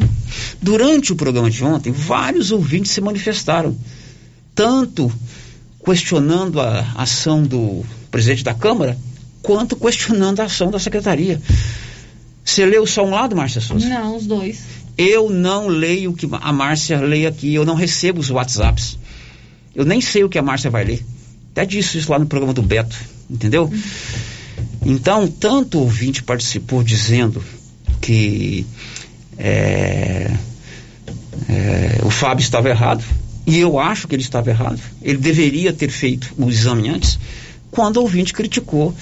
Durante o programa de ontem, vários ouvintes se manifestaram, tanto questionando a ação do presidente da Câmara, quanto questionando a ação da secretaria. Você leu só um lado, Márcia Souza? Não, os dois. Eu não leio o que a Márcia lê aqui, eu não recebo os WhatsApps. Eu nem sei o que a Márcia vai ler. Até disse isso lá no programa do Beto, entendeu? Então, tanto ouvinte participou dizendo que é, é, o Fábio estava errado, e eu acho que ele estava errado. Ele deveria ter feito o exame antes, quando o ouvinte criticou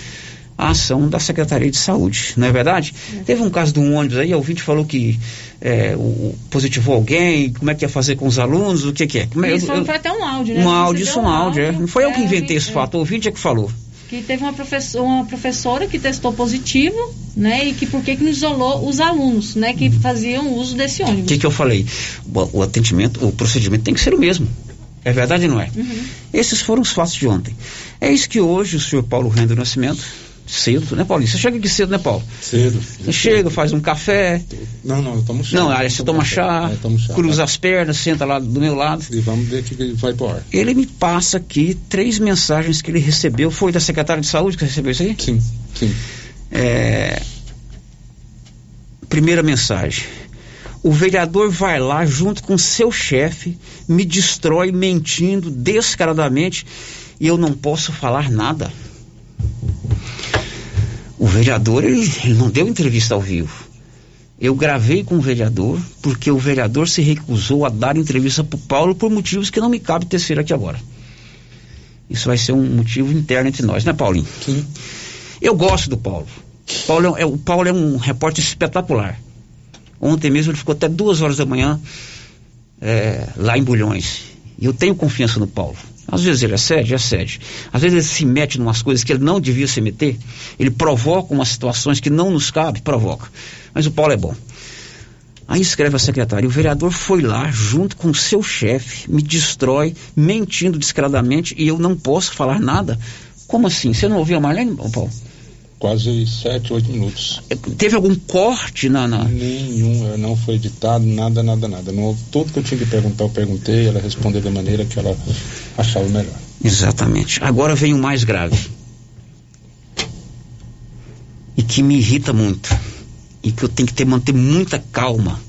a ação da Secretaria de Saúde, não é verdade? Teve um caso de um ônibus aí, o ouvinte falou que é, o, o positivou alguém, como é que ia fazer com os alunos, o que, que é? Como é Isso eu- eu- foi até um áudio, né? um áudio, isso é um áudio, é. Não foi eu que é, inventei esse fato, o ouvinte é que falou. que teve uma, professor, uma professora que testou positivo, né? E que por que que não isolou os alunos, né? Que faziam uso desse O ônibus. que, que eu falei? O, o atendimento, o procedimento tem que ser o mesmo. É verdade ou não é? Uhum. Esses foram os fatos de ontem. É isso que hoje o senhor Paulo Rendo do Nascimento, cedo, né, Paulinho? Você chega aqui cedo, né, Paulo? Cedo. Você chega, faz um café. Não, não, eu tomo chá. Não, aí você toma chá, É, chá. cruza as pernas, senta lá do meu lado. E vamos ver o que que vai pro ar. Ele me passa aqui três mensagens que ele recebeu. Foi da secretária de saúde que recebeu isso aí? Sim, sim. É, Primeira mensagem. O vereador vai lá junto com seu chefe, me destrói mentindo descaradamente e eu não posso falar nada. O vereador, ele, ele não deu entrevista ao vivo. Eu gravei com o vereador porque o vereador se recusou a dar entrevista para o Paulo por motivos que não me cabe tecer aqui agora. Isso vai ser um motivo interno entre nós, né, Paulinho? Sim. Eu gosto do Paulo. Paulo é, é- o Paulo é um repórter espetacular. Ontem mesmo ele ficou até duas horas da manhã é, lá em Bulhões. E eu tenho confiança no Paulo. Às vezes ele acede, acede. Às vezes ele se mete em umas coisas que ele não devia se meter. Ele provoca umas situações que não nos cabe, provoca. Mas o Paulo é bom. Aí escreve a secretária, o vereador foi lá junto com o seu chefe, me destrói, mentindo descaradamente e eu não posso falar nada. Como assim? Você não ouviu a Marlene, Paulo? Quase sete, oito minutos. Teve algum corte na. na... Nenhum, eh, não foi editado, nada, nada, nada. Não, tudo que eu tinha que perguntar, eu perguntei, ela respondeu da maneira que ela achava melhor. Exatamente. Agora vem o mais grave. E que me irrita muito. E que eu tenho que ter, manter muita calma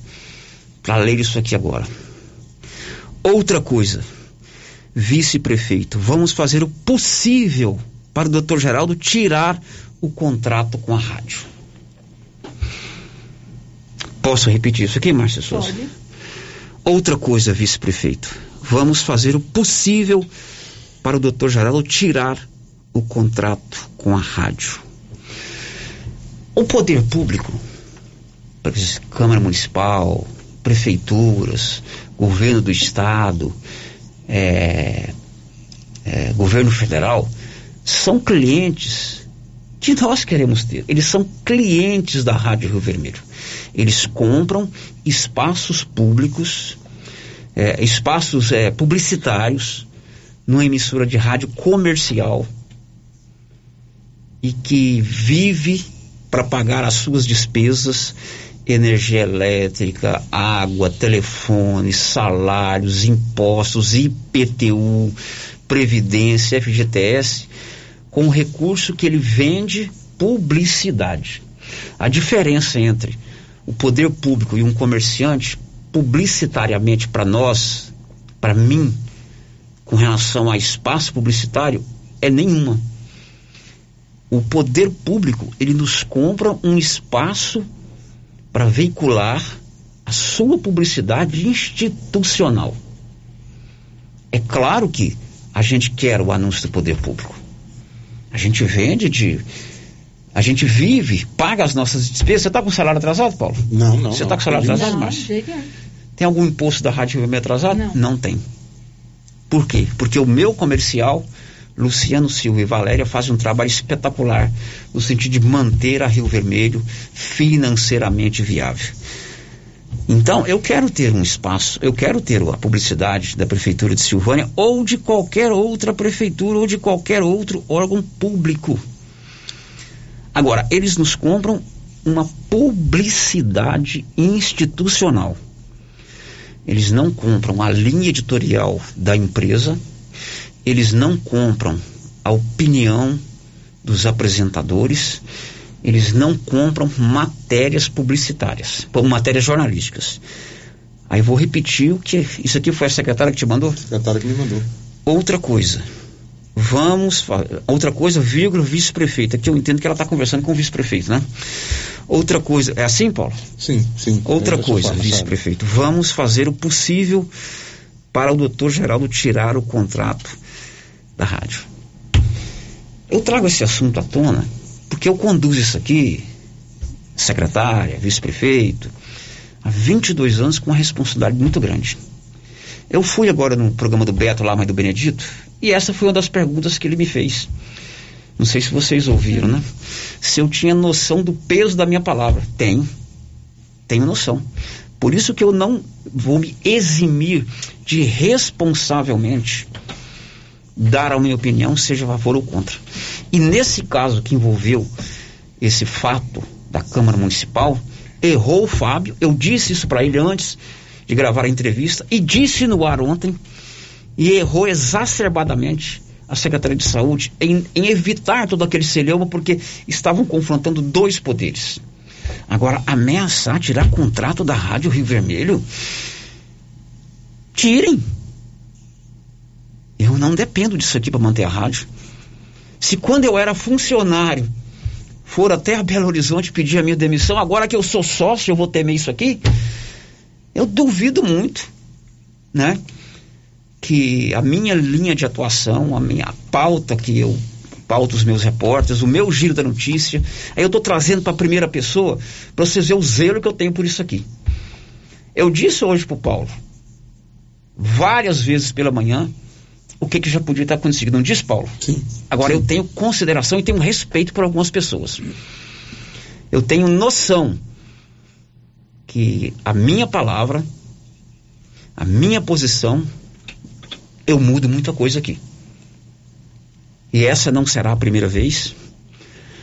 para ler isso aqui agora. Outra coisa. Vice-prefeito, vamos fazer o possível para o doutor Geraldo tirar o contrato com a rádio. Posso repetir isso aqui, Márcia Souza? Pode. Outra coisa, vice-prefeito. Vamos fazer o possível para o doutor Geraldo tirar o contrato com a rádio. O poder público, Câmara Municipal, prefeituras, governo do Estado, é, é, governo federal, são clientes que nós queremos ter. Eles são clientes da Rádio Rio Vermelho. Eles compram espaços públicos, é, espaços é, publicitários, numa emissora de rádio comercial e que vive para pagar as suas despesas, energia elétrica, água, telefone, salários, impostos, IPTU, previdência, FGTS, com o recurso que ele vende publicidade. A diferença entre o poder público e um comerciante, publicitariamente para nós, para mim, com relação a espaço publicitário, é nenhuma. O poder público, ele nos compra um espaço para veicular a sua publicidade institucional. É claro que a gente quer o anúncio do poder público. A gente vende de. A gente vive, paga as nossas despesas. Você está com salário atrasado, Paulo? Não, não. Você não. está com salário Não, atrasado, Não, Márcio? nenhum. Tem algum imposto da Rádio Vermelho atrasado? Não. tem. Por quê? Porque o meu comercial, Luciano Silva e Valéria, fazem um trabalho espetacular no sentido de manter a Rio Vermelho financeiramente viável. Então, eu quero ter um espaço, eu quero ter a publicidade da Prefeitura de Silvânia ou de qualquer outra prefeitura ou de qualquer outro órgão público. Agora, eles nos compram uma publicidade institucional. Eles não compram a linha editorial da empresa, eles não compram a opinião dos apresentadores, eles não compram matérias publicitárias, ou matérias jornalísticas. Aí vou repetir o que. Isso aqui foi a secretária que te mandou? Secretária que me mandou. Outra coisa. Vamos. Outra coisa, vírgula, vice-prefeito. Aqui eu entendo que ela está conversando com o vice-prefeito, né? Outra coisa. É assim, Paulo? Sim, sim. Outra É coisa, vice-prefeito. Vamos fazer o possível para o doutor Geraldo tirar o contrato da rádio. Eu trago esse assunto à tona Porque eu conduzo isso aqui, secretária, vice-prefeito, há 22 anos com uma responsabilidade muito grande. Eu fui agora no programa do Beto lá, mas do Benedito, e essa foi uma das perguntas que ele me fez. Não sei se vocês ouviram, né? Se eu tinha noção do peso da minha palavra. Tenho. Tenho noção. Por isso que eu não vou me eximir de responsavelmente dar a minha opinião, seja a favor ou contra. E nesse caso que envolveu esse fato da Câmara Municipal, errou o Fábio. Eu disse isso para ele antes de gravar a entrevista e disse no ar ontem e errou exacerbadamente a Secretaria de Saúde em, em evitar todo aquele celeuma porque estavam confrontando dois poderes. Agora, ameaçar tirar contrato da Rádio Rio Vermelho? Tirem. Eu não dependo disso aqui para manter a rádio. Se quando eu era funcionário for até Belo Horizonte pedir a minha demissão, agora que eu sou sócio eu vou temer isso aqui? Eu duvido muito, né? Que a minha linha de atuação, a minha pauta que eu pauto os meus repórteres, o meu giro da notícia, aí eu estou trazendo para a primeira pessoa para vocês verem o zelo que eu tenho por isso aqui. Eu disse hoje para o Paulo, várias vezes pela manhã, o que, que já podia estar acontecendo. Não diz, Paulo? Sim. Agora, sim. eu tenho consideração e tenho respeito por algumas pessoas. Eu tenho noção que a minha palavra, a minha posição, eu mudo muita coisa aqui. E essa não será a primeira vez,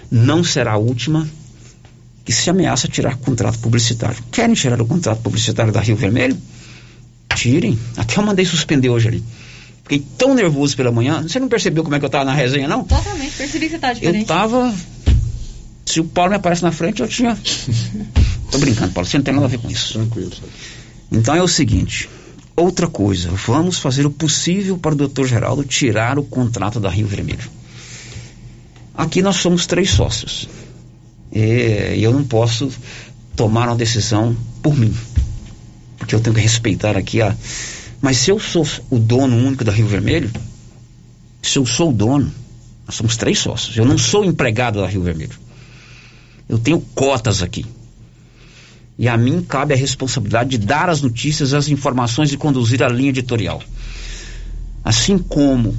não será a última que se ameaça tirar contrato publicitário. Querem tirar o contrato publicitário da Rio Vermelho? Tirem. Até eu mandei suspender hoje ali. Fiquei tão nervoso pela manhã. Você não percebeu como é que eu estava na resenha, não? Totalmente, percebi que você tá diferente. Eu tava. Se o Paulo me aparece na frente, eu tinha. Tô brincando, Paulo, você não tem nada a ver com isso. Tranquilo, sabe? Então é o seguinte. Outra coisa, vamos fazer o possível para o doutor Geraldo tirar o contrato da Rio Vermelho. Aqui nós somos três sócios. E eu não posso tomar uma decisão por mim. Porque eu tenho que respeitar aqui a. Mas se eu sou o dono único da Rio Vermelho, se eu sou o dono, nós somos três sócios. Eu não sou empregado da Rio Vermelho. Eu tenho cotas aqui. E a mim cabe a responsabilidade de dar as notícias, as informações e conduzir a linha editorial. Assim como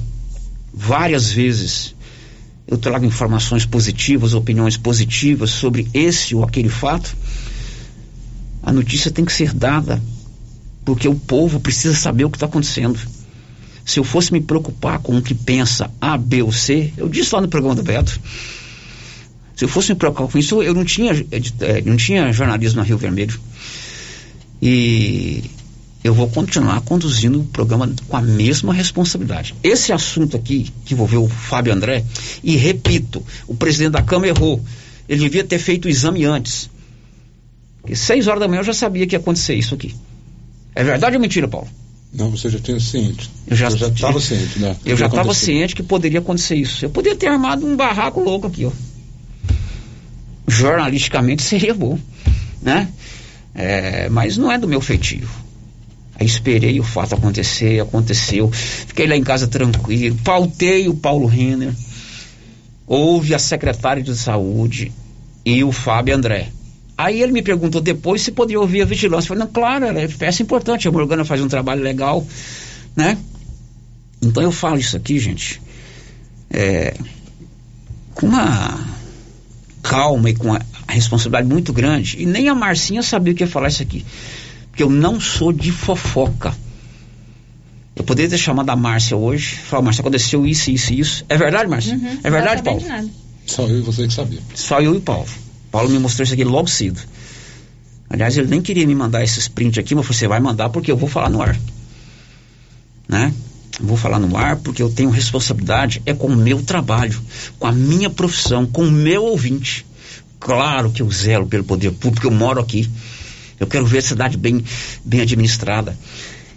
várias vezes eu trago informações positivas, opiniões positivas sobre esse ou aquele fato, a notícia tem que ser dada, porque o povo precisa saber o que está acontecendo. Se eu fosse me preocupar com o que pensa A, B ou C, eu disse lá no programa do Beto, se eu fosse me preocupar com isso, eu não tinha, não tinha jornalismo na Rio Vermelho. E eu vou continuar conduzindo o programa com a mesma responsabilidade. Esse assunto aqui, que envolveu o Fábio André, e repito, o presidente da Câmara errou. Ele devia ter feito o exame antes. Porque seis horas da manhã eu já sabia que ia acontecer isso aqui. É verdade ou mentira, Paulo? Não, você já tinha ciente. Eu já estava ciente, né? Eu já estava ciente que poderia acontecer isso. Eu poderia ter armado um barraco louco aqui, ó jornalisticamente seria bom, né? É, mas não é do meu feitio. Aí esperei o fato acontecer, aconteceu. Fiquei lá em casa tranquilo, pautei o Paulo Renner, houve a secretária de saúde e o Fábio André. Aí ele me perguntou depois se poderia ouvir a vigilância. Eu falei, não, claro, é peça importante, a Morgana faz um trabalho legal, né? Então eu falo isso aqui, gente, é, com uma calma e com a, a responsabilidade muito grande. E nem a Marcinha sabia o que ia falar isso aqui. Porque eu não sou de fofoca. Eu poderia ter chamado a Márcia hoje, falar, Márcia, aconteceu isso, isso e isso. É verdade, Márcia? Uhum, é verdade, Paulo? Só eu e você que sabia. Só eu e o Paulo. Paulo me mostrou isso aqui logo cedo. Aliás, ele nem queria me mandar esses prints aqui, mas você vai mandar porque eu vou falar no ar. Né? vou falar no ar porque eu tenho responsabilidade é com o meu trabalho, com a minha profissão, com o meu ouvinte. Claro que eu zelo pelo poder público, eu moro aqui. Eu quero ver a cidade bem, bem administrada.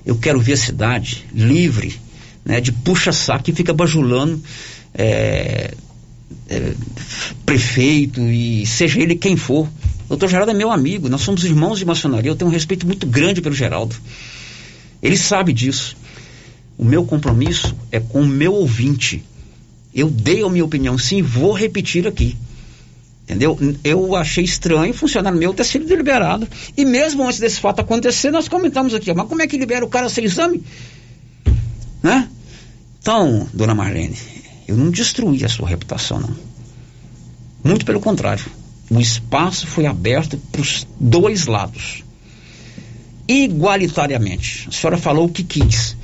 Eu quero ver a cidade livre né, de puxa-saco que fica bajulando é, é, prefeito e seja ele quem for. O doutor Geraldo é meu amigo, nós somos irmãos de maçonaria, eu tenho um respeito muito grande pelo Geraldo. Ele sabe disso. O meu compromisso é com o meu ouvinte. Eu dei a minha opinião, sim, vou repetir aqui. Entendeu? Eu achei estranho funcionário meu ter sido liberado. E mesmo antes desse fato acontecer, nós comentamos aqui, mas como é que libera o cara sem exame? Né? Então, dona Marlene, eu não destruí a sua reputação, não. Muito pelo contrário. O espaço foi aberto para os dois lados. Igualitariamente. A senhora falou o que quis.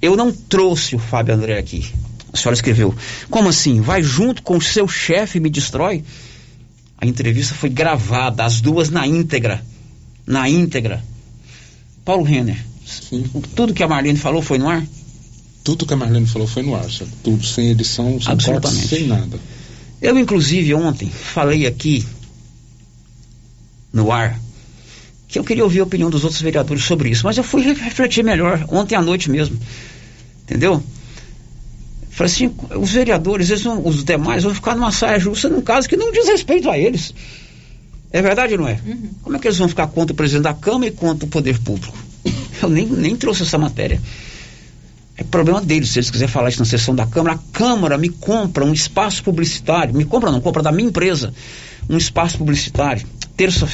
Eu não trouxe o Fábio André aqui. A senhora escreveu. Como assim? Vai junto com o seu chefe e me destrói? A entrevista foi gravada, as duas na íntegra. Na íntegra. Paulo Renner, Sim. tudo que a Marlene falou foi no ar? Tudo que a Marlene falou foi no ar, sabe? tudo sem edição, sem corte, sem nada. Eu, inclusive, ontem falei aqui no ar que eu queria ouvir a opinião dos outros vereadores sobre isso, mas eu fui re- refletir melhor ontem à noite mesmo. Entendeu? Falei assim, os vereadores, eles vão- os demais vão ficar numa saia justa num caso que não diz respeito a eles. É verdade ou não é? Como é que eles vão ficar contra o presidente da Câmara e contra o poder público? Eu nem, nem trouxe essa matéria. É problema deles, se eles quiserem falar isso na sessão da Câmara. A Câmara me compra um espaço publicitário, me compra não, compra da minha empresa um espaço publicitário. Terça-feira.